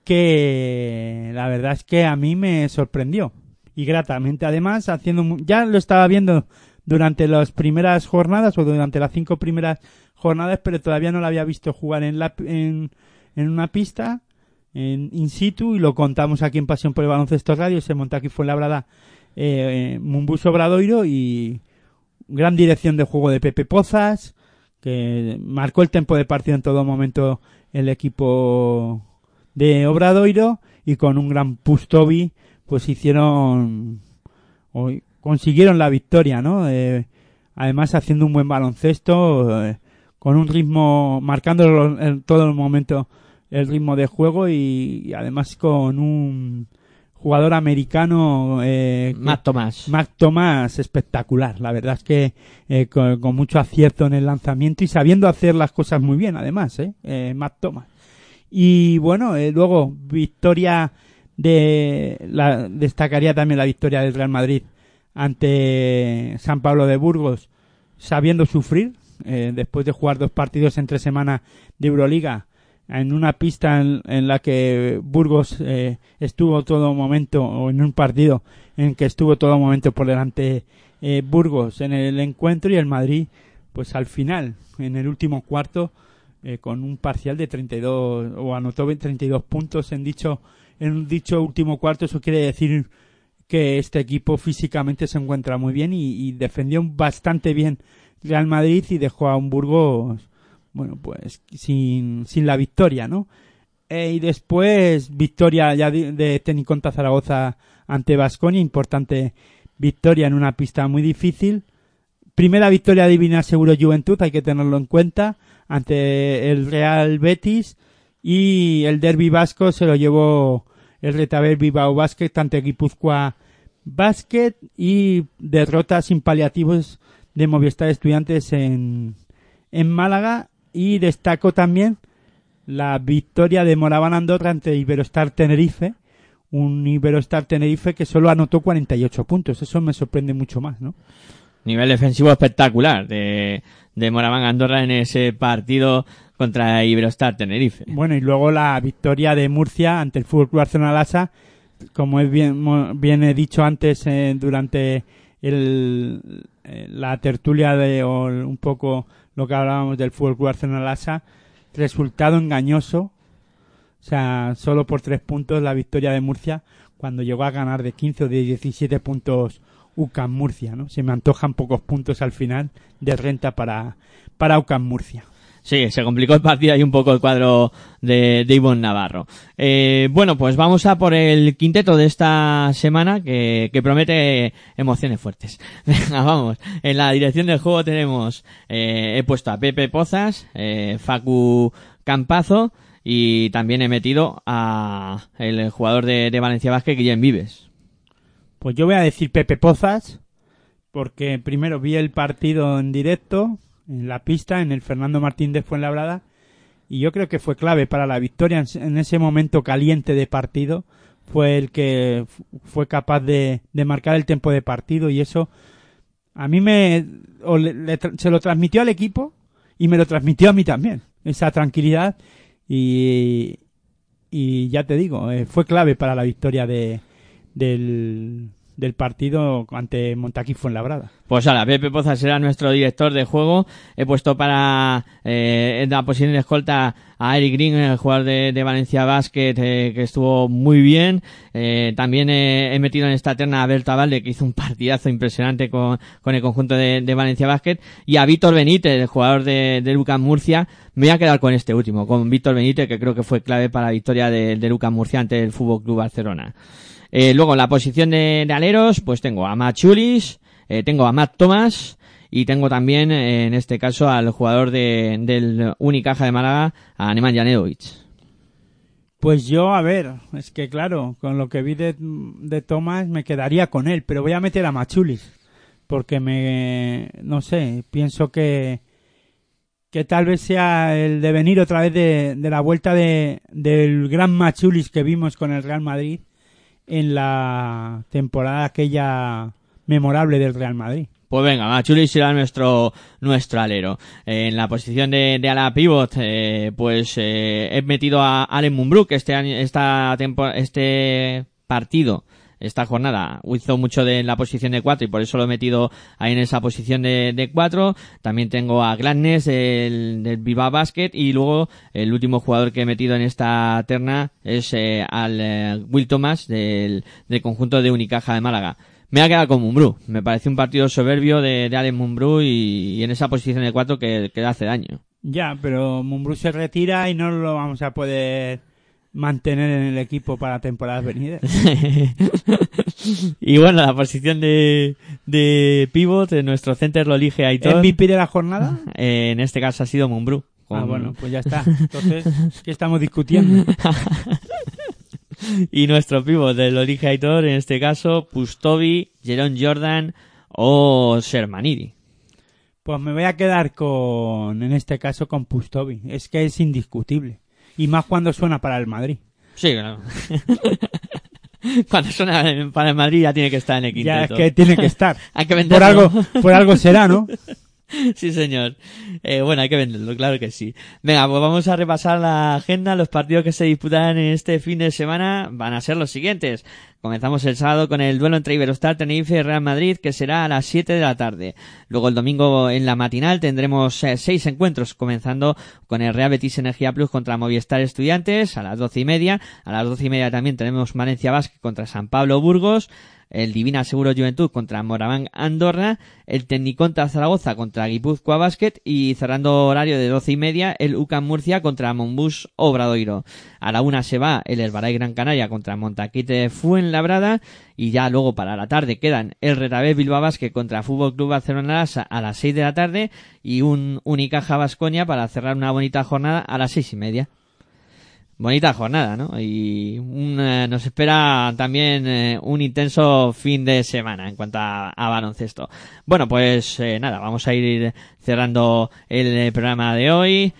que la verdad es que a mí me sorprendió. Y gratamente además haciendo ya lo estaba viendo durante las primeras jornadas o durante las cinco primeras jornadas pero todavía no lo había visto jugar en la en, en una pista en in situ y lo contamos aquí en Pasión por el Baloncesto Radio se monta aquí fue labrada eh, Mumbus Obradoiro y gran dirección de juego de Pepe Pozas que marcó el tiempo de partido en todo momento el equipo de Obradoiro y con un gran Pustovi pues hicieron o consiguieron la victoria, ¿no? Eh, además haciendo un buen baloncesto eh, con un ritmo marcando en todo el momento el ritmo de juego y, y además con un jugador americano eh, Matt Tomás. Mac Tomás espectacular. La verdad es que eh, con, con mucho acierto en el lanzamiento y sabiendo hacer las cosas muy bien, además, ¿eh? eh Mac Tomás. Y bueno, eh, luego victoria de la destacaría también la victoria del Real Madrid ante San Pablo de Burgos, sabiendo sufrir eh, después de jugar dos partidos entre semana de Euroliga en una pista en, en la que Burgos eh, estuvo todo momento o en un partido en que estuvo todo momento por delante eh, Burgos en el encuentro y el Madrid pues al final en el último cuarto eh, con un parcial de 32 o anotó 32 puntos en dicho en dicho último cuarto. Eso quiere decir que este equipo físicamente se encuentra muy bien y, defendió bastante bien Real Madrid y dejó a un Burgos bueno pues sin, sin la victoria no Eh, y después victoria ya de, de Teniconta Zaragoza ante Vasconia importante victoria en una pista muy difícil. Primera victoria Divina Seguro Juventud, hay que tenerlo en cuenta, ante el Real Betis. Y el Derby Vasco se lo llevó el Retabel Bilbao Basket ante Guipúzcoa Basket y derrota sin paliativos de Movistar Estudiantes en, en Málaga y destaco también la victoria de Moraván Andorra ante Iberostar Tenerife, un Iberostar Tenerife que solo anotó 48 puntos, eso me sorprende mucho más, ¿no? Nivel defensivo espectacular de, de Moraván Andorra en ese partido contra Iberostar Tenerife. Bueno, y luego la victoria de Murcia ante el Fútbol Club Barcelona Lassa, como es bien, bien he dicho antes eh, durante el, eh, la tertulia de o un poco lo que hablábamos del Fútbol Club Barcelona Lassa, resultado engañoso, o sea, solo por tres puntos la victoria de Murcia cuando llegó a ganar de 15 o de 17 puntos UCAM Murcia, ¿no? Se me antojan pocos puntos al final de renta para, para UCAM Murcia. Sí, se complicó el partido ahí un poco el cuadro de, de Ivonne Navarro. Eh, bueno, pues vamos a por el quinteto de esta semana que, promete emociones fuertes. Venga, vamos. En la dirección del juego tenemos, eh, he puesto a Pepe Pozas, eh, Facu Campazo y también he metido a el jugador de, de Valencia Vázquez, Guillem Vives. Pues yo voy a decir Pepe Pozas, porque primero vi el partido en directo, en la pista, en el Fernando Martín de Fuenlabrada, y yo creo que fue clave para la victoria en- ese momento caliente de partido. Fue el que fue capaz de, de marcar el tiempo de partido y eso a mí me o le- le se lo transmitió al equipo y me lo transmitió a mí también esa tranquilidad y y ya te digo, eh, fue clave para la victoria de, del, del partido ante Montaquí Fuenlabrada. Pues ahora, Pepe Poza será nuestro director de juego. He puesto para eh, la posición de escolta a Eric Green, el jugador de, de Valencia Basket, eh, que estuvo muy bien. Eh, también he metido en esta terna a Berta Valde, que hizo un partidazo impresionante con, con el conjunto de, de Valencia Basket. Y a Víctor Benítez, el jugador de, de Lucas Murcia. Me voy a quedar con este último, con Víctor Benítez, que creo que fue clave para la victoria de, de Lucas Murcia ante el Fútbol Club Barcelona. Eh, luego en la posición de, aleros, pues tengo a Matt Chulis, eh, tengo a Matt Thomas y tengo también, eh, en este caso, al jugador de, del Unicaja de Málaga, a Neman Janetovic. Pues yo, a ver, es que claro, con lo que vi de, de Tomás me quedaría con él, pero voy a meter a Machulis, porque me, no sé, pienso que, que tal vez sea el devenir otra vez de, de la vuelta de, del gran Machulis que vimos con el Real Madrid en la temporada aquella memorable del Real Madrid. Pues venga, Machulis será nuestro, nuestro alero. Eh, en la posición de, de ala pivot, eh, pues eh, he metido a Allen Munbrook este año, esta tempo- este partido, esta jornada, hizo mucho de la posición de cuatro y por eso lo he metido ahí en esa posición de, de cuatro. También tengo a Gladness del, del Bilbao Basket y luego el último jugador que he metido en esta terna es eh, al eh, Will Thomas del, del conjunto de Unicaja de Málaga. Me ha quedado con Mumbrú. Me pareció un partido soberbio de, de Allen Mumbrú y, y en esa posición de cuatro que, que hace daño. Ya, pero Mumbrú se retira y no lo vamos a poder mantener en el equipo para temporadas venideras. y bueno, la posición de, de pivot, de nuestro center lo elige Aitor. ¿MVP de la jornada? Eh, en este caso ha sido Mumbrú. Ah, bueno, pues ya está. Entonces, ¿qué estamos discutiendo? y nuestro pivot del Olige Aitor, en este caso, Pustovi, Jerón Jordan o Shermanidi. Pues me voy a quedar con, en este caso, con Pustovi. Es que es indiscutible. Y más cuando suena para el Madrid. Sí, claro. Cuando suena para el Madrid ya tiene que estar en el Ya es quinteto. que tiene que estar. Hay que Por algo, por algo será, ¿no? Sí, señor. Eh, bueno, hay que venderlo, claro que sí. Venga, pues vamos a repasar la agenda. Los partidos que se disputarán en este fin de semana van a ser los siguientes. Comenzamos el sábado con el duelo entre Iberostar Tenerife y Real Madrid, que será a las 7 de la tarde. Luego el domingo en la matinal tendremos eh, seis encuentros, comenzando con el Real Betis Energía Plus contra Movistar Estudiantes a las doce y media. A las doce y media también tenemos Valencia Basket contra San Pablo Burgos el Divina Seguro Juventud contra Moraván Andorra, el Tecnicontra Zaragoza contra Guipúzcoa Basket y cerrando horario de doce y media el UCAM Murcia contra Monbus Obradoiro. A la una se va el Herbaray Gran Canaria contra Montaquite Fuenlabrada y ya luego para la tarde quedan el Retabé Bilbao Basket contra Fútbol Club Barcelona a las seis de la tarde y un Unicaja Vasconia para cerrar una bonita jornada a las seis y media bonita jornada, ¿no? Y un, eh, nos espera también eh, un intenso fin de semana en cuanto a, baloncesto. Bueno, pues eh, nada, vamos a ir cerrando el programa de hoy.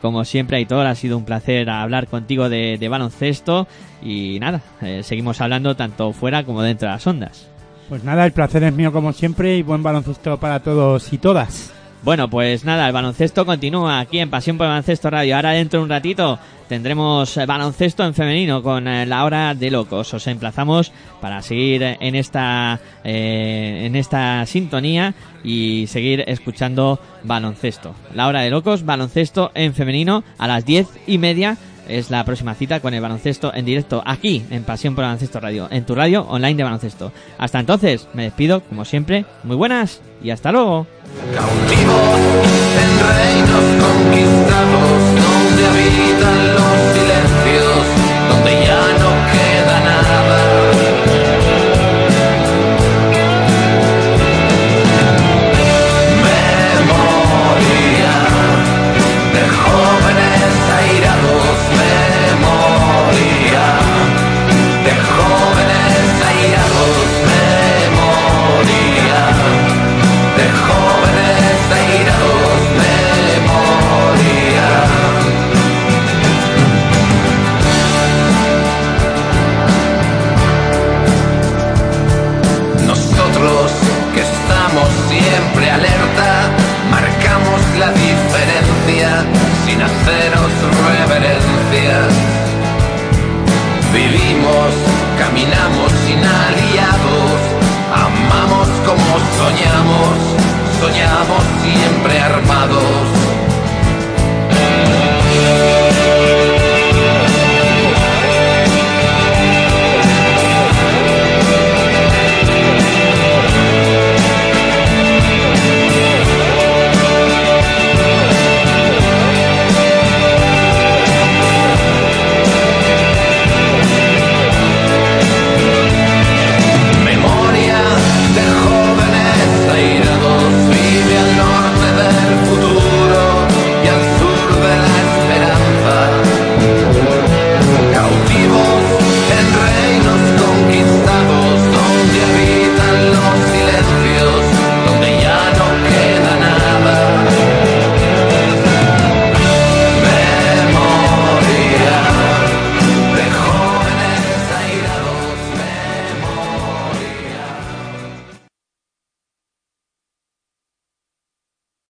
Como siempre, Aitor, ha sido un placer hablar contigo de, baloncesto y nada, seguimos hablando tanto fuera como dentro de las ondas. Pues nada, el placer es mío como siempre y buen baloncesto para todos y todas. Bueno, pues nada, el baloncesto continúa aquí en Pasión por el Baloncesto Radio. Ahora dentro de un ratito tendremos eh, baloncesto en femenino con eh, la hora de locos. Os emplazamos para seguir en esta eh, en esta sintonía y seguir escuchando baloncesto. La hora de locos, baloncesto en femenino a las diez y media es la próxima cita con el baloncesto en directo aquí en Pasión por Baloncesto Radio, en tu radio online de baloncesto. Hasta entonces, me despido como siempre. Muy buenas y hasta luego.